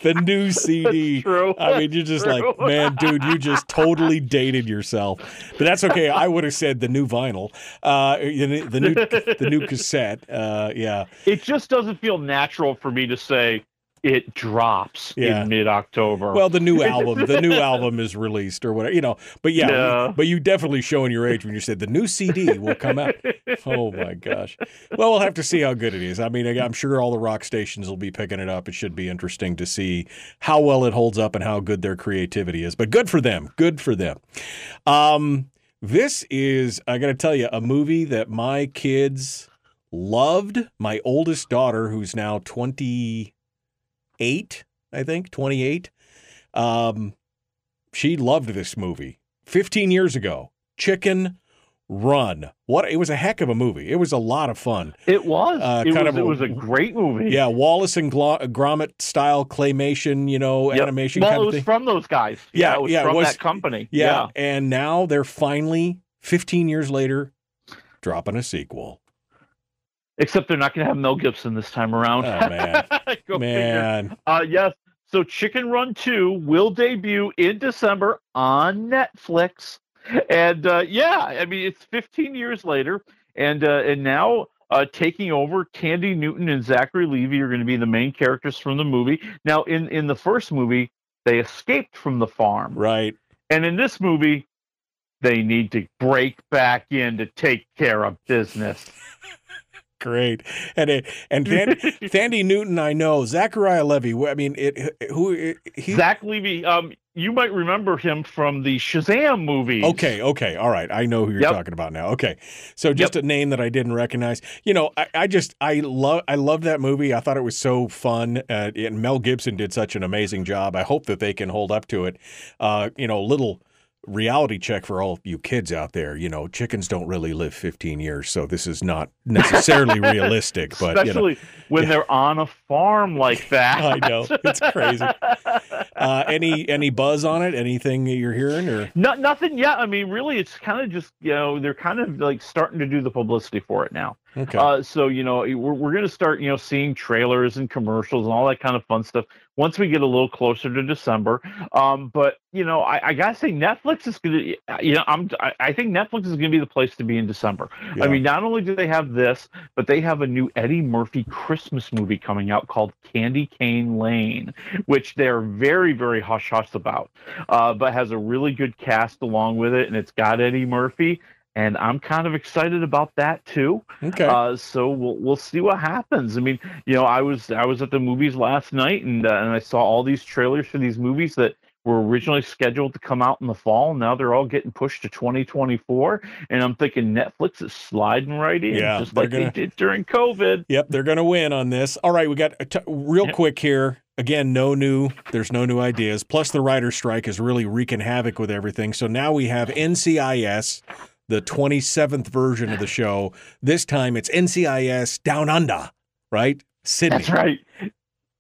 the new CD. true. I mean, you're just like, man, dude, you just totally dated yourself. But that's okay. I would have said the new vinyl, uh, the, new- the new the new cassette. Uh, yeah, It just doesn't feel natural for me to say it drops Yeah. in mid October. Well, the new album, the new album is released or whatever, you know. But yeah, Yeah. but you definitely showing your age when you said the new CD will come out. Oh my gosh. Well, we'll have to see how good it is. I mean, I'm sure all the rock stations will be picking it up. It should be interesting to see how well it holds up and how good their creativity is. But good for them. Good for them. Um, this is I got to tell you a movie that my kids loved. My oldest daughter, who's now 28, I think, 28. Um, she loved this movie 15 years ago. Chicken Run. What it was a heck of a movie. It was a lot of fun. It was. Uh, it, kind was of it a- was a great movie. Yeah, Wallace and Gromit style claymation, you know, Yep. animation Well, it was thing. from those guys. Yeah, it was yeah, it from was- that company. yeah, and now they're finally 15 years later dropping a sequel. Except they're not going to have Mel Gibson this time around. Oh man. Man. Uh, yes. So Chicken Run 2 will debut in December on Netflix. And uh, yeah, I mean, it's 15 years later. And, uh, and now uh, taking over, Thandie Newton and Zachary Levi are going to be the main characters from the movie. Now, in, in the first movie, they escaped from the farm. Right. And in this movie, they need to break back in to take care of business. Great. And it, and Than- Thandie Newton, I know. Zachariah Levy. I mean, it. Who? He, Zach Levi, um, you might remember him from the Shazam movie. Okay, okay, all right. I know who you're Yep. talking about now. Okay, so just a name that I didn't recognize. You know, I, I just I love I love that movie. I thought it was so fun, uh, and Mel Gibson did such an amazing job. I hope that they can hold up to it. Uh, you know, little reality check for all you kids out there. You know, chickens don't really live 15 years, so this is not necessarily realistic. But Especially you know, when yeah. they're on a farm like that. I know it's crazy. Uh, any any buzz on it? Anything you're hearing or? No, nothing yet. I mean, really, it's kind of just you know they're kind of like starting to do the publicity for it now. Okay. Uh, so you know we're we're going to start you know seeing trailers and commercials and all that kind of fun stuff once we get a little closer to December. Um, but you know I, I gotta say Netflix is going to you know I'm I, I think Netflix is going to be the place to be in December. Yeah. I mean, not only do they have this, but they have a new Eddie Murphy Christmas movie coming out called Candy Cane Lane, which they're very, very hush hush about, uh, but has a really good cast along with it, and it's got Eddie Murphy. And I'm kind of excited about that too. Okay. Uh, so we'll we'll see what happens. I mean, you know, I was I was at the movies last night, and uh, and I saw all these trailers for these movies that were originally scheduled to come out in the fall. Now they're all getting pushed to 2024, and I'm thinking Netflix is sliding right in, Yeah, just like gonna- they did during COVID. Yep, they're going to win on this. All right, we got a t- real quick here. Again, no new. There's no new ideas. Plus, the writer's strike is really wreaking havoc with everything. So now we have NCIS, the 27th version of the show. This time it's NCIS Down Under, right? Sydney. That's right.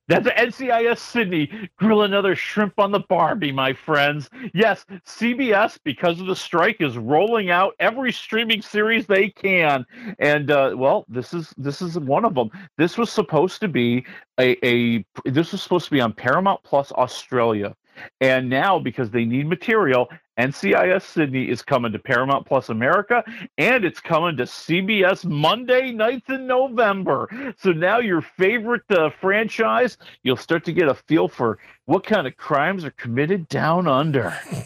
That's NCIS Sydney. Grill another shrimp on the Barbie, my friends. Yes, CBS, because of the strike, is rolling out every streaming series they can, and uh, well, this is this is one of them. This was supposed to be a, a this was supposed to be on Paramount Plus Australia, and now because they need material, NCIS Sydney is coming to Paramount Plus America, and it's coming to CBS Monday nights in November. So now your favorite uh, franchise, you'll start to get a feel for what kind of crimes are committed down under.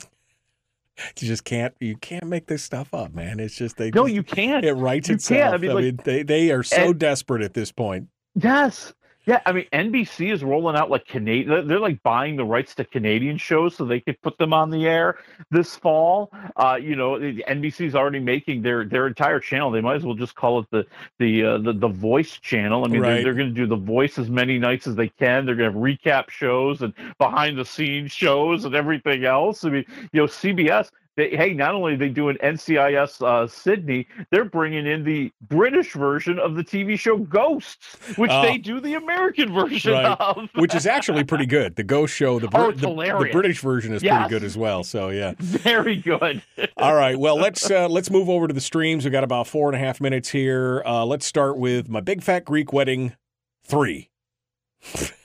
You just can't. You can't make this stuff up, man. It's just they. No, you can't. It writes You itself. I mean, like- they they are so And- desperate at this point. Yes. Yeah, I mean NBC is rolling out like Canadian. They're, like buying the rights to Canadian shows so they could put them on the air this fall. Uh, you know, NBC's already making their their entire channel. They might as well just call it the the uh, the, the Voice channel. I mean, Right. they're, they're going to do the Voice as many nights as they can. They're going to have recap shows and behind the scenes shows and everything else. I mean, you know, CBS. They, hey, not only are they doing NCIS uh, Sydney, they're bringing in the British version of the TV show Ghosts, which Oh. they do the American version Right. of. Which is actually pretty good. The Ghost Show, the, Oh, the, the. British version is Yes. pretty good as well. So yeah. Very good. All right. Well, let's uh, let's move over to the streams. We got about four and a half minutes here. Uh, let's start with my big fat Greek wedding three.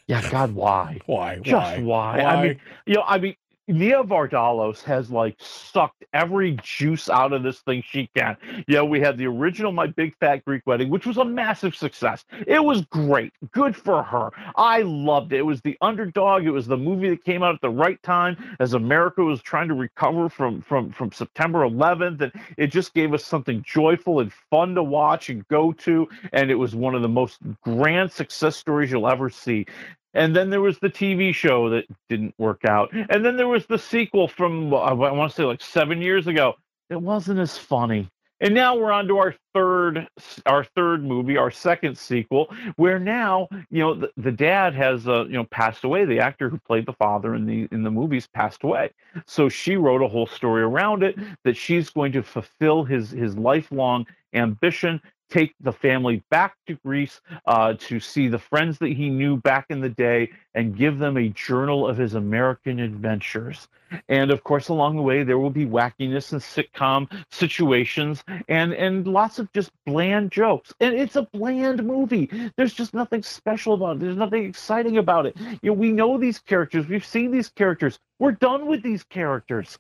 Yeah, God, why? Why? Just why? I mean, you know, I mean, Nia Vardalos has like sucked every juice out of this thing she can. Yeah, we had the original My Big Fat Greek Wedding, which was a massive success. It was great. Good for her. I loved it. It was the underdog. It was the movie that came out at the right time as America was trying to recover from from from September 11th, and it just gave us something joyful and fun to watch and go to. And it was one of the most grand success stories you'll ever see. And then there was the TV show that didn't work out. And then there was the sequel from, I want to say like seven years ago. It wasn't as funny. And now we're on to our third our third movie, our second sequel, where now you know the, the dad has uh, you know passed away. The actor who played the father in the in the movies passed away. So she wrote a whole story around it that she's going to fulfill his his lifelong ambition take the family back to Greece uh, to see the friends that he knew back in the day and give them a journal of his American adventures. And of course, along the way, there will be wackiness and sitcom situations and, and lots of just bland jokes. And it's a bland movie. There's just nothing special about it. There's nothing exciting about it. You know, we know these characters. We've seen these characters. We're done with these characters.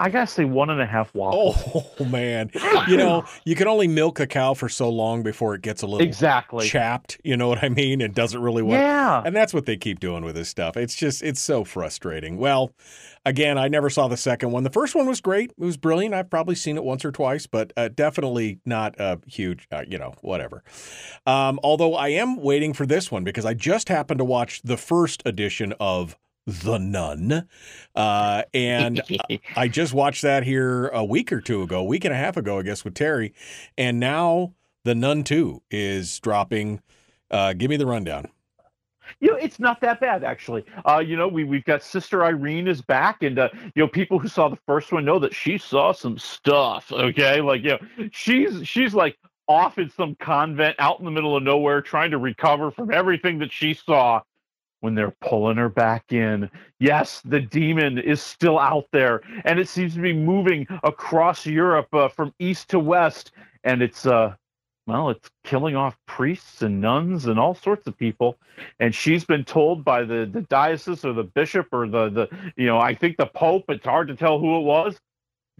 I gotta say one and a half waffles. Oh man, you know you can only milk a cow for so long before it gets a little exactly chapped. You know what I mean? It doesn't really work. Yeah, and that's what they keep doing with this stuff. It's just it's so frustrating. Well, again, I never saw the second one. The first one was great. It was brilliant. I've probably seen it once or twice, but uh, definitely not a huge. Uh, you know, whatever. Um, although I am waiting for this one because I just happened to watch the first edition of the Nun. Uh, and I just watched that here a week or two ago, a week and a half ago, I guess, with Terry. And now The Nun 2 is dropping. Uh, give me the rundown. You know, it's not that bad actually. Uh, you know, we we've got Sister Irene is back, and uh, you know, people who saw the first one know that she saw some stuff. Okay, like you know, she's she's like off in some convent out in the middle of nowhere, trying to recover from everything that she saw when they're pulling her back in. Yes, the demon is still out there, and it seems to be moving across Europe uh, from east to west, and it's uh, well, it's killing off priests and nuns and all sorts of people. And she's been told by the the diocese or the bishop or the the you know I think the pope. It's hard to tell who it was.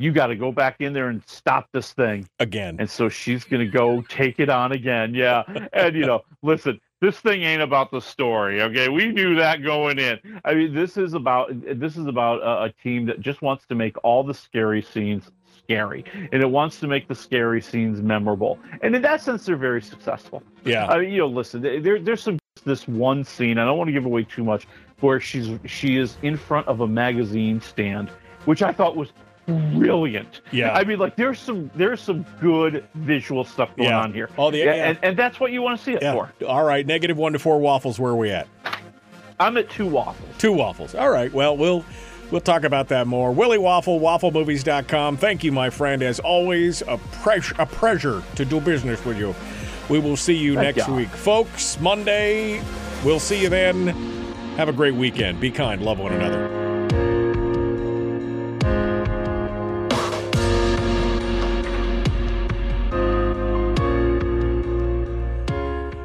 You got to go back in there and stop this thing again. And so she's going to go take it on again. Yeah, and you know, listen this thing ain't about the story okay? We knew that going in. I mean this is about this is about a, a, team that just wants to make all the scary scenes scary and it wants to make the scary scenes memorable. And in that sense they're very successful. Yeah. I mean you know listen there, there's some this one scene i don't want to give away too much where she's she is in front of a magazine stand which i thought was brilliant. Yeah. I mean, like there's some there's some good visual stuff going yeah. on here. All the, yeah, And, and that's what you want to see it yeah. for. All right, negative one to four waffles. Where are we at? I'm at two waffles. Two waffles. All right. Well, we'll we'll talk about that more. Willie Waffle, wafflemovies.com. Thank you, my friend. As always, a, pre- a pleasure to do business with you. We will see you Thank next you. week. Folks, Monday, we'll see you then. Have a great weekend. Be kind. Love one another.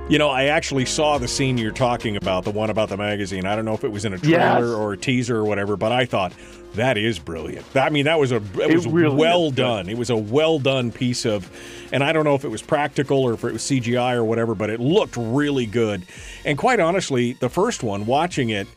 You know, I actually saw the scene you're talking about, the one about the magazine. I don't know if it was in a trailer Yes. or a teaser or whatever, but I thought that is brilliant. I mean, that was a it, It was really well done. It was a well done piece of, and I don't know if it was practical or if it was CGI or whatever, but it looked really good. And quite honestly, the first one, watching it,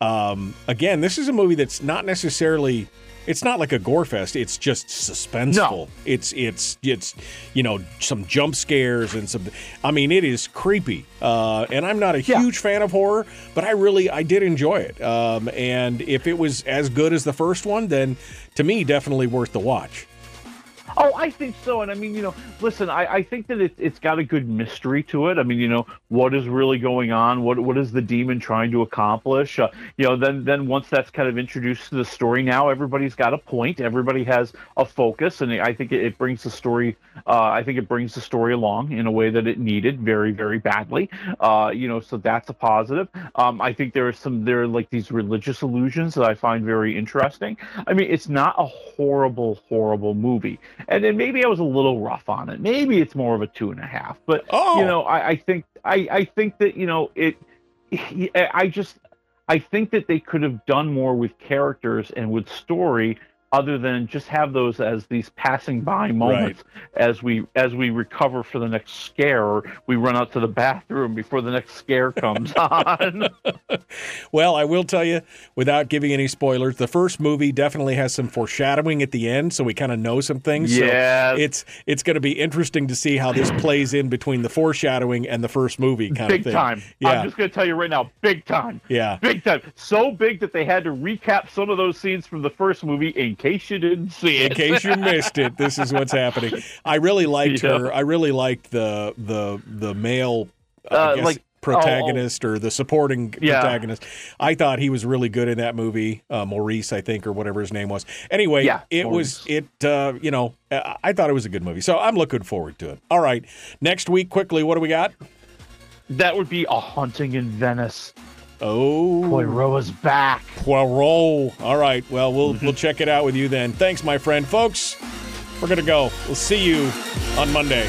um, again, this is a movie that's not necessarily. It's not like a gore fest. It's just suspenseful. No. It's it's it's you know some jump scares and some. I mean, it is creepy. Uh, and I'm not a huge fan of horror, but I really I did enjoy it. Um, and if it was as good as the first one, then to me, definitely worth the watch. Oh, I think so. And I mean, you know, listen, I, I think that it, it's got a good mystery to it. I mean, you know, what is really going on? What what is the demon trying to accomplish? Uh, you know, then then once that's kind of introduced to the story, now everybody's got a point. Everybody has a focus, and I think it, it brings the story. Uh, I think it brings the story along in a way that it needed very very badly. Uh, you know, so that's a positive. Um, I think there are some there are like these religious illusions that I find very interesting. I mean, it's not a horrible horrible movie and then maybe I was a little rough on it. Maybe it's more of a two and a half. But Oh. you know, I, I think I, I think that you know it. I just I think that they could have done more with characters and with story other than just have those as these passing by moments as we as we recover for the next scare or we run out to the bathroom before the next scare comes on. Well, I will tell you, without giving any spoilers, the first movie definitely has some foreshadowing at the end, so we kind of know some things. Yeah, So it's it's going to be interesting to see how this plays in between the foreshadowing and the first movie kind big of thing. time. Yeah. I'm just going to tell you right now, big time. Yeah. Big time. So big that they had to recap some of those scenes from the first movie in case you didn't see it. In case you missed it, this is what's happening. I really liked Yeah. her. I really liked the the the male Uh, guess, like- protagonist or the supporting Yeah. protagonist. I thought he was really good in that movie. Uh, Maurice, I think, or whatever his name was. Anyway, Yeah, it was it. Uh, you know, I I thought it was a good movie, so I'm looking forward to it. All right, next week, quickly, what do we got? That would be a haunting in Venice. Oh, Poirot is back. Poirot. All right. Well, we'll mm-hmm. we'll check it out with you then. Thanks, my friend. Folks, we're gonna go. We'll see you on Monday.